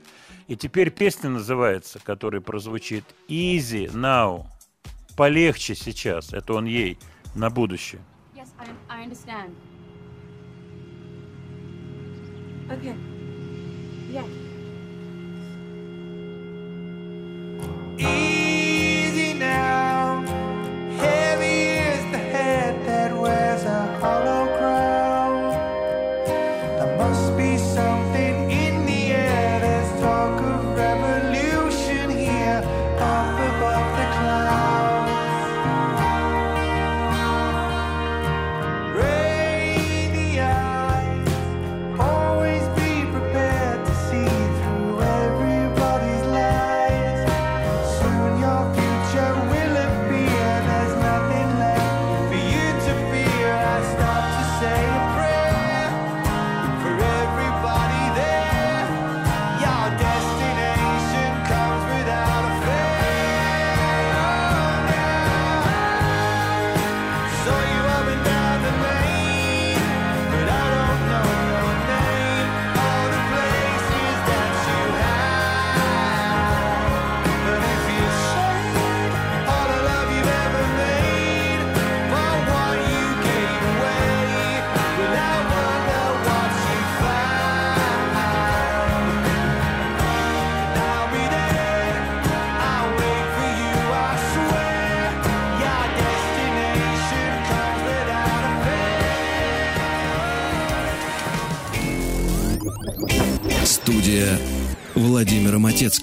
И теперь песня называется, которая прозвучит Easy Now. Полегче сейчас. Это он ей на будущее. Yes, I, I understand. Okay. Yeah. Easy now.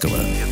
Владимира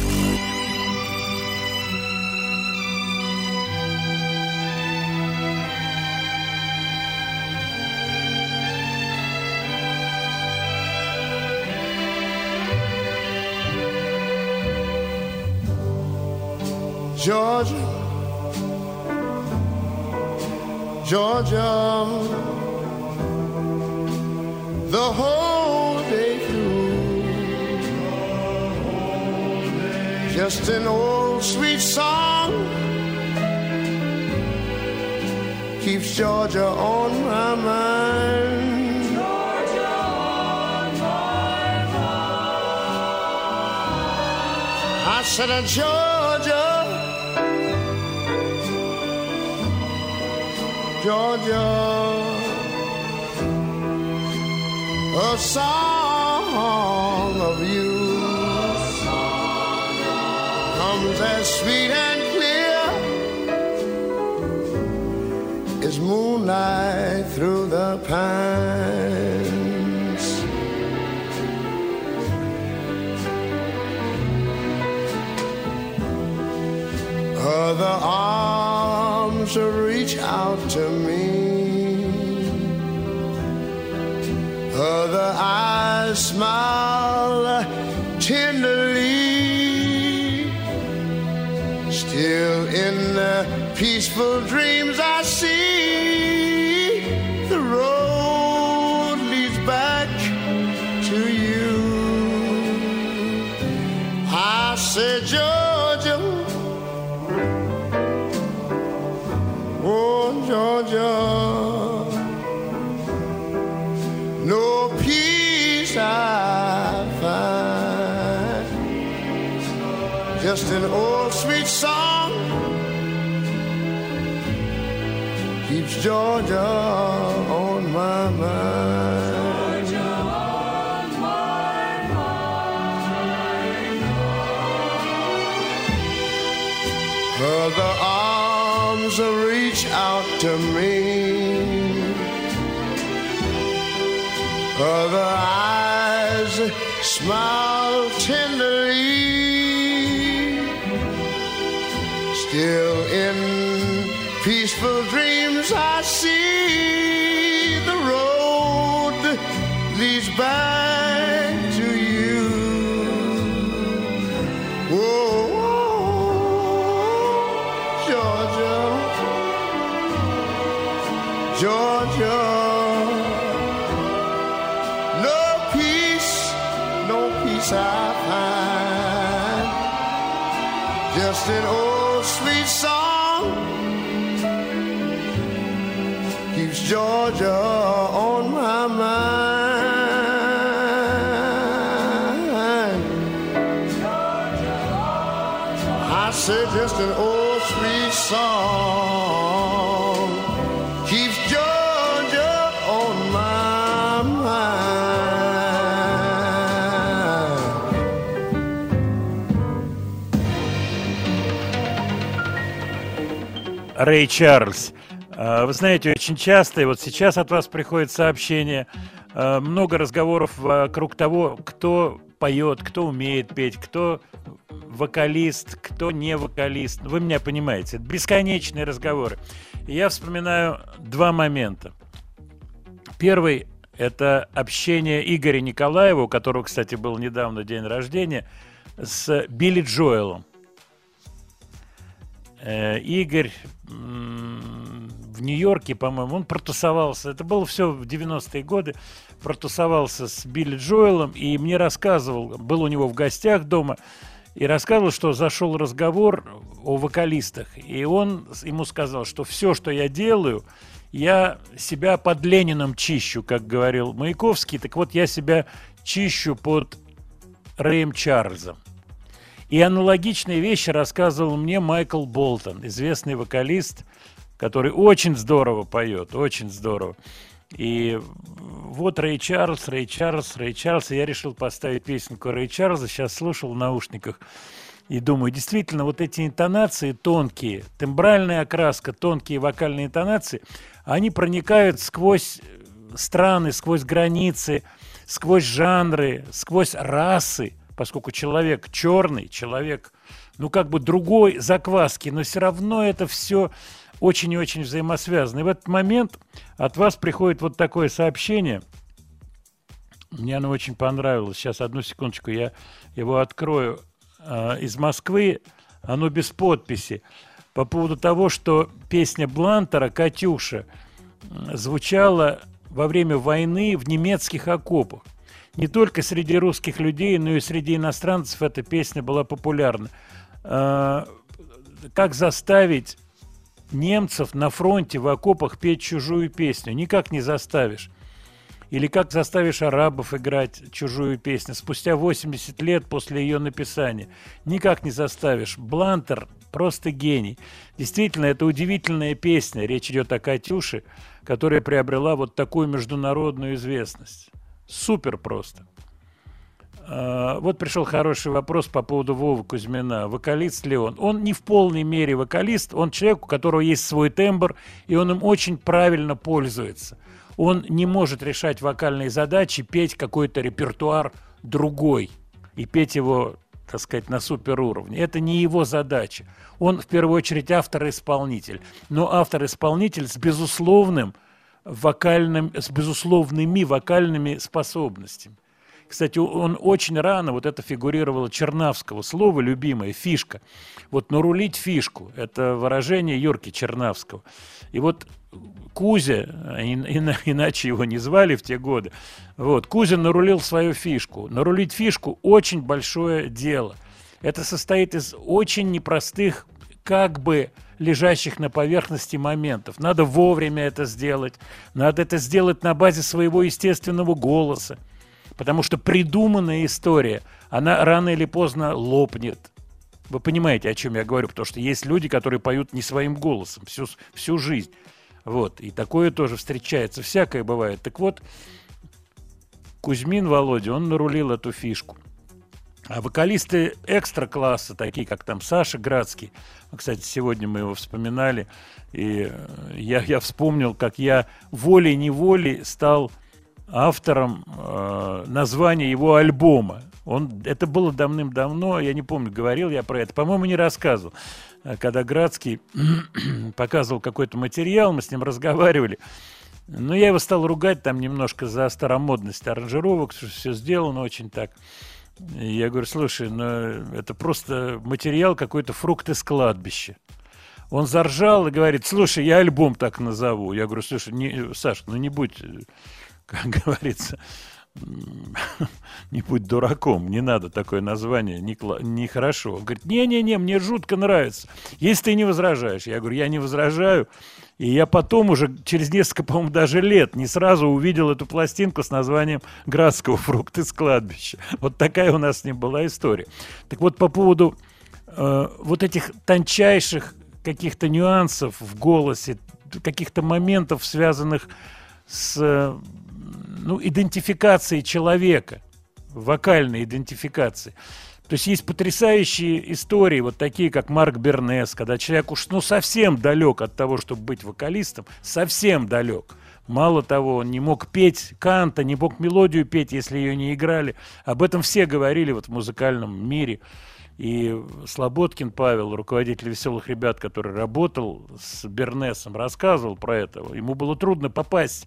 uh, Georgia, Georgia, a song of you comes as sweet and clear as moonlight through the pines. Smile Рэй Чарльз. А, Вы знаете, очень часто, и вот сейчас от вас приходит сообщение, а, много разговоров вокруг того, кто поет, кто умеет петь, кто вокалист, кто не вокалист. Вы меня понимаете, это бесконечные разговоры. И я вспоминаю два момента. Первый – это общение Игоря Николаева, у которого, кстати, был недавно день рождения, с Билли Джоэлом. Э, Игорь в Нью-Йорке, по-моему, он протусовался. Это было все в 90-е годы. Протусовался с Билли Джоэлом и мне рассказывал, был у него в гостях дома, и рассказывал, что зашел разговор о вокалистах. И он ему сказал, что все, что я делаю, я себя под Лениным чищу, как говорил Маяковский. Так вот, я себя чищу под Рэем Чарльзом. И аналогичные вещи рассказывал мне Майкл Болтон, известный вокалист, который очень здорово поет, очень здорово. И вот Рэй Чарльз, Рэй Чарльз, Рэй Чарльз. И я решил поставить песенку Рэй Чарльза. Сейчас слушал в наушниках и думаю, действительно, вот эти интонации тонкие, тембральная окраска, тонкие вокальные интонации, они проникают сквозь страны, сквозь границы, сквозь жанры, сквозь расы, поскольку человек черный, человек, ну, как бы другой закваски, но все равно это все очень и очень взаимосвязано. И в этот момент от вас приходит вот такое сообщение. Мне оно очень понравилось. Сейчас, одну секундочку, я его открою. А, Из Москвы, оно без подписи. По поводу того, что песня Блантера «Катюша» звучала во время войны в немецких окопах. Не только среди русских людей, но и среди иностранцев эта песня была популярна. А, Как заставить немцев на фронте в окопах петь чужую песню? Никак не заставишь. Или как заставишь арабов играть чужую песню спустя 80 лет после ее написания? Никак не заставишь. Блантер просто гений. Действительно, это удивительная песня. Речь идет о Катюше, которая приобрела вот такую международную известность. Супер просто. А, Вот пришел хороший вопрос по поводу Вовы Кузьмина. Вокалист ли он? Он не в полной мере вокалист, он человек, у которого есть свой тембр, и он им очень правильно пользуется. Он не может решать вокальные задачи, петь какой-то репертуар другой и петь его так сказать, на суперуровне. Это не его задача. Он, в первую очередь, автор-исполнитель. Но автор-исполнитель с безусловным вокальным, с безусловными вокальными способностями. Кстати, он очень рано, вот это фигурировало Чернавского, слово любимое, фишка. Вот нарулить фишку, это выражение Юрки Чернавского. И вот Кузя, а ин- ина- иначе его не звали в те годы, вот, Кузя нарулил свою фишку. Нарулить фишку очень большое дело. Это состоит из очень непростых, как бы лежащих на поверхности моментов. Надо вовремя это сделать. Надо это сделать на базе своего естественного голоса. Потому что придуманная история, она рано или поздно лопнет. Вы понимаете, о чем я говорю, потому что есть люди, которые поют не своим голосом всю, всю жизнь. Вот, и такое тоже встречается, всякое бывает. Так вот, Кузьмин Володя, он нарулил эту фишку. А вокалисты экстра-класса, такие как там Саша Градский, кстати, сегодня мы его вспоминали, и э, я, я вспомнил, как я волей-неволей стал автором э, названия его альбома. Он, это было давным-давно, я не помню, говорил я про это, по-моему, не рассказывал. Э, Когда Градский показывал какой-то материал, мы с ним разговаривали, но я его стал ругать там немножко за старомодность аранжировок, все сделано очень так. Я говорю, слушай, ну это просто материал какой-то фрукт из кладбища. Он заржал и говорит, слушай, я альбом так назову. Я говорю, слушай, не, Саш, ну не будь, как говорится, не будь дураком, не надо такое название, не кла- нехорошо. Он говорит, не-не-не, мне жутко нравится, если ты не возражаешь. Я говорю, я не возражаю. И я потом уже, через несколько, по-моему, даже лет, не сразу увидел эту пластинку с названием «Градского фрукт из кладбища». Вот такая у нас с ним была история. Так вот, по поводу э, вот этих тончайших каких-то нюансов в голосе, каких-то моментов, связанных с э, ну, идентификацией человека, вокальной идентификацией. То есть есть потрясающие истории, вот такие, как Марк Бернес, когда человек уж ну, совсем далек от того, чтобы быть вокалистом, совсем далек. Мало того, он не мог петь канта, не мог мелодию петь, если ее не играли. Об этом все говорили вот в музыкальном мире. И Слободкин Павел, руководитель «Веселых ребят», который работал с Бернесом, рассказывал про это. Ему было трудно попасть,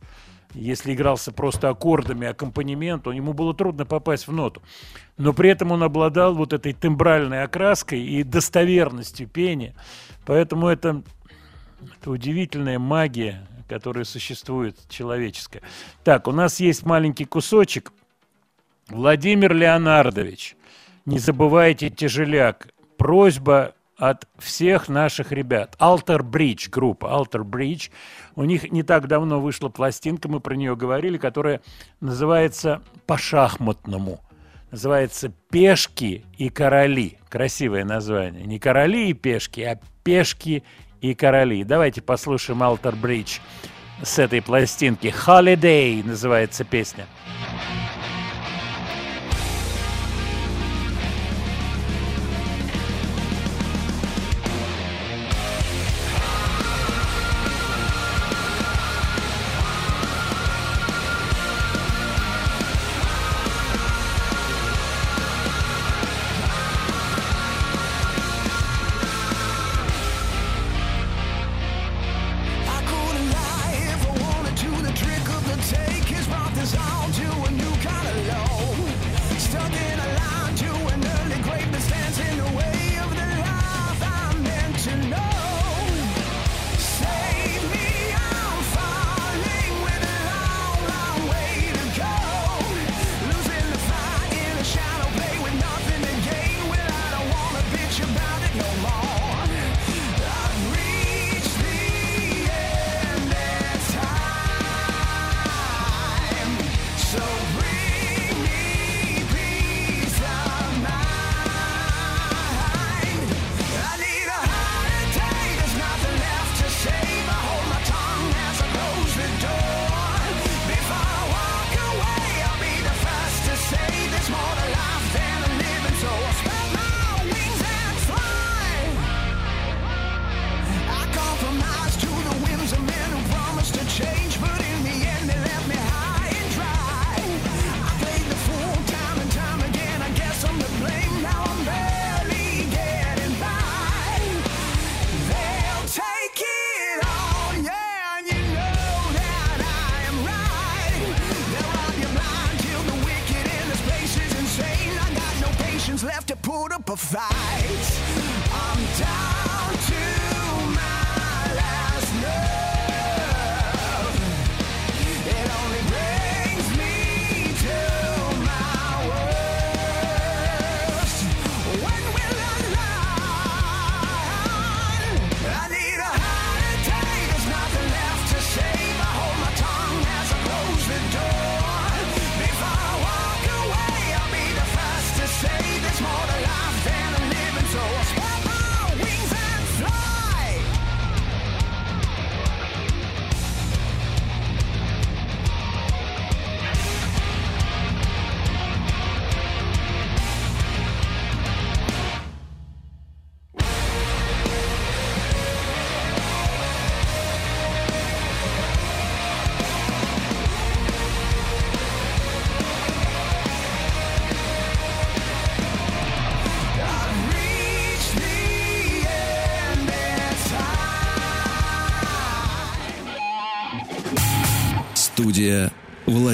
если игрался просто аккордами, аккомпанемент, то ему было трудно попасть в ноту. Но при этом он обладал вот этой тембральной окраской и достоверностью пения. Поэтому это, это удивительная магия, которая существует, человеческая. Так, у нас есть маленький кусочек. Владимир Леонардович, не забывайте тяжеляк. Просьба от всех наших ребят. Alter Bridge группа, Alter Bridge. У них не так давно вышла пластинка, мы про нее говорили, которая называется по-шахматному. Называется «Пешки и короли». Красивое название. Не короли и пешки, а пешки и короли. Давайте послушаем Alter Bridge с этой пластинки. «Holiday» называется песня.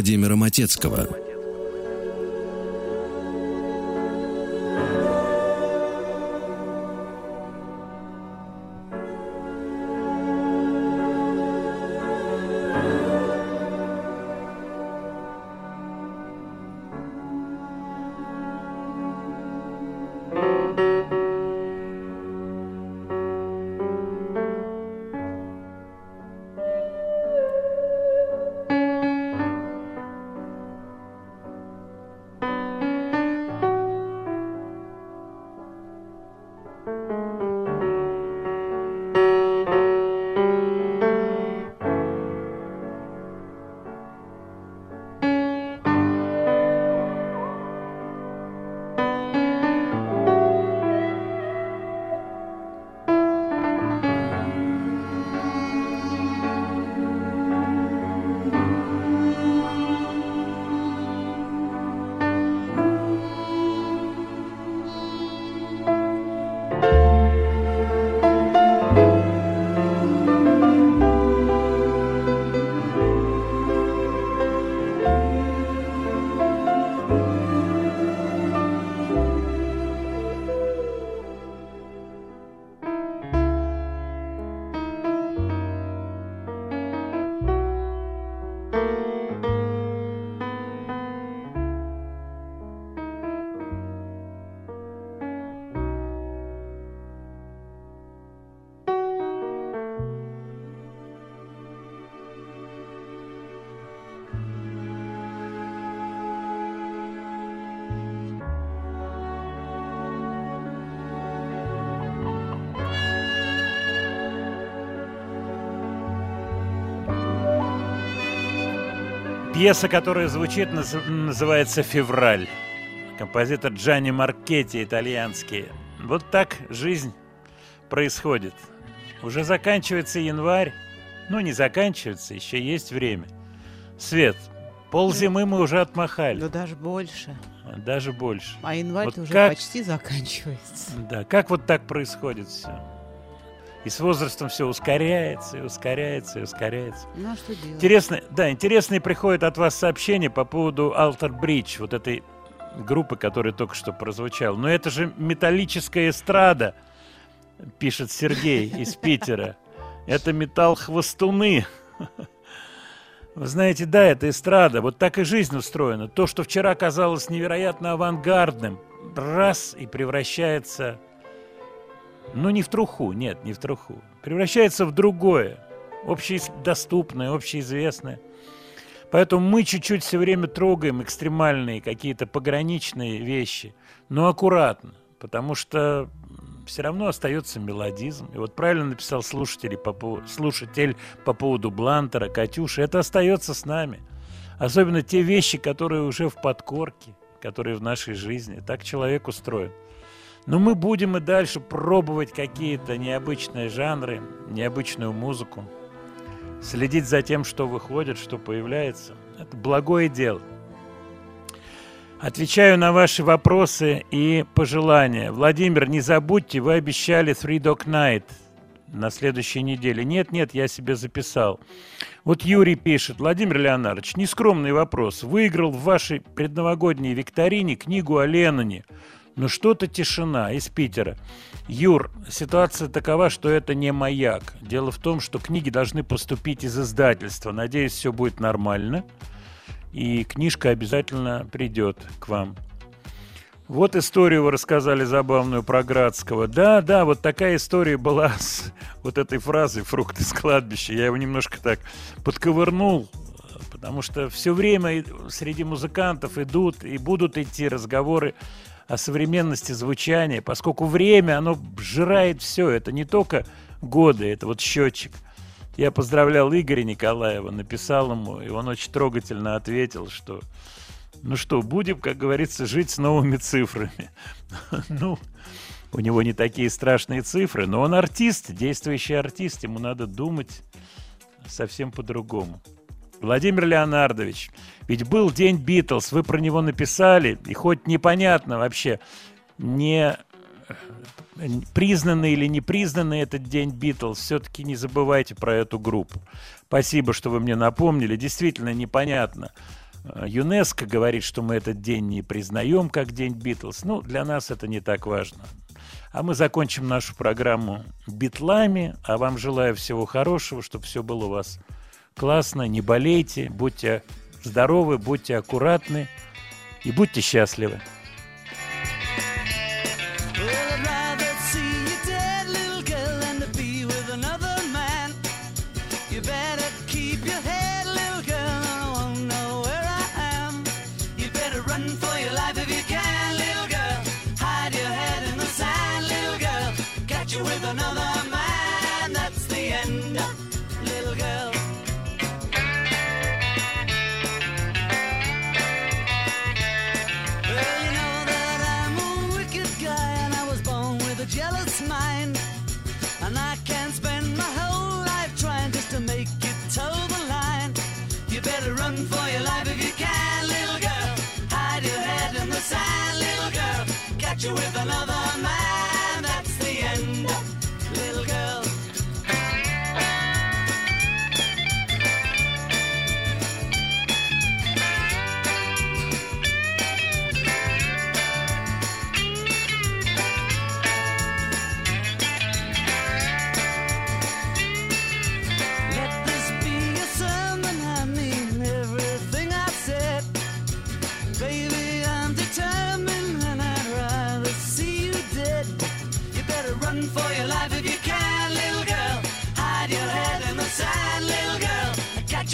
Владимира Матецкого. Пьеса, которая звучит, наз- называется «Февраль». Композитор Джанни Маркетти, итальянский. Вот так жизнь происходит. Уже заканчивается январь. Ну, не заканчивается, еще есть время. Свет, ползимы мы уже отмахали. Да даже больше. Даже больше. А январь Вот уже как- почти заканчивается. Да, как вот так происходит все? И с возрастом все ускоряется, и ускоряется, и ускоряется. Ну, а что делать? Интересно, да, интересные приходят от вас сообщения по поводу Alter Bridge, вот этой группы, которая только что прозвучала. Но это же металлическая эстрада, пишет Сергей из Питера. Это металл хвостуны. Вы знаете, да, это эстрада. Вот так и жизнь устроена. То, что вчера казалось невероятно авангардным, раз и превращается, ну не в труху, нет, не в труху, превращается в другое, общедоступное, общеизвестное. Поэтому мы чуть-чуть все время трогаем экстремальные какие-то пограничные вещи, но аккуратно, потому что все равно остается мелодизм. И вот правильно написал слушатель по, слушатель по поводу Блантера, Катюши, это остается с нами. Особенно те вещи, которые уже в подкорке, которые в нашей жизни. Так человек устроен. Но мы будем и дальше пробовать какие-то необычные жанры, необычную музыку, следить за тем, что выходит, что появляется. Это благое дело. Отвечаю на ваши вопросы и пожелания. Владимир, не забудьте, вы обещали Three Dog Night на следующей неделе. Нет, нет, я себе записал. Вот Юрий пишет. Владимир Леонардович, нескромный вопрос. Выиграл в вашей предновогодней викторине книгу о Ленноне. Но что-то тишина из Питера. Юр, ситуация такова, что это не маяк. Дело в том, что книги должны поступить из издательства. Надеюсь, все будет нормально. И книжка обязательно придет к вам. Вот историю вы рассказали забавную про Градского. Да, да, вот такая история была с вот этой фразой «фрукты с кладбища». Я его немножко так подковырнул, потому что все время среди музыкантов идут и будут идти разговоры о современности звучания, поскольку время, оно сжирает все. Это не только годы, это вот счетчик. Я поздравлял Игоря Николаева, написал ему, и он очень трогательно ответил, что ну что, будем, как говорится, жить с новыми цифрами. Ну, у него не такие страшные цифры, но он артист, действующий артист, ему надо думать совсем по-другому. Владимир Леонардович, ведь был день Битлз, вы про него написали, и хоть непонятно вообще, не э, признанный или не признанный этот день Битлз, все-таки не забывайте про эту группу. Спасибо, что вы мне напомнили. Действительно непонятно. Э, ЮНЕСКО говорит, что мы этот день не признаем как день Битлз. Ну, для нас это не так важно. А мы закончим нашу программу битлами. А вам желаю всего хорошего, чтобы все было у вас классно. Не болейте, будьте здоровы, будьте аккуратны и будьте счастливы.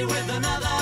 You with another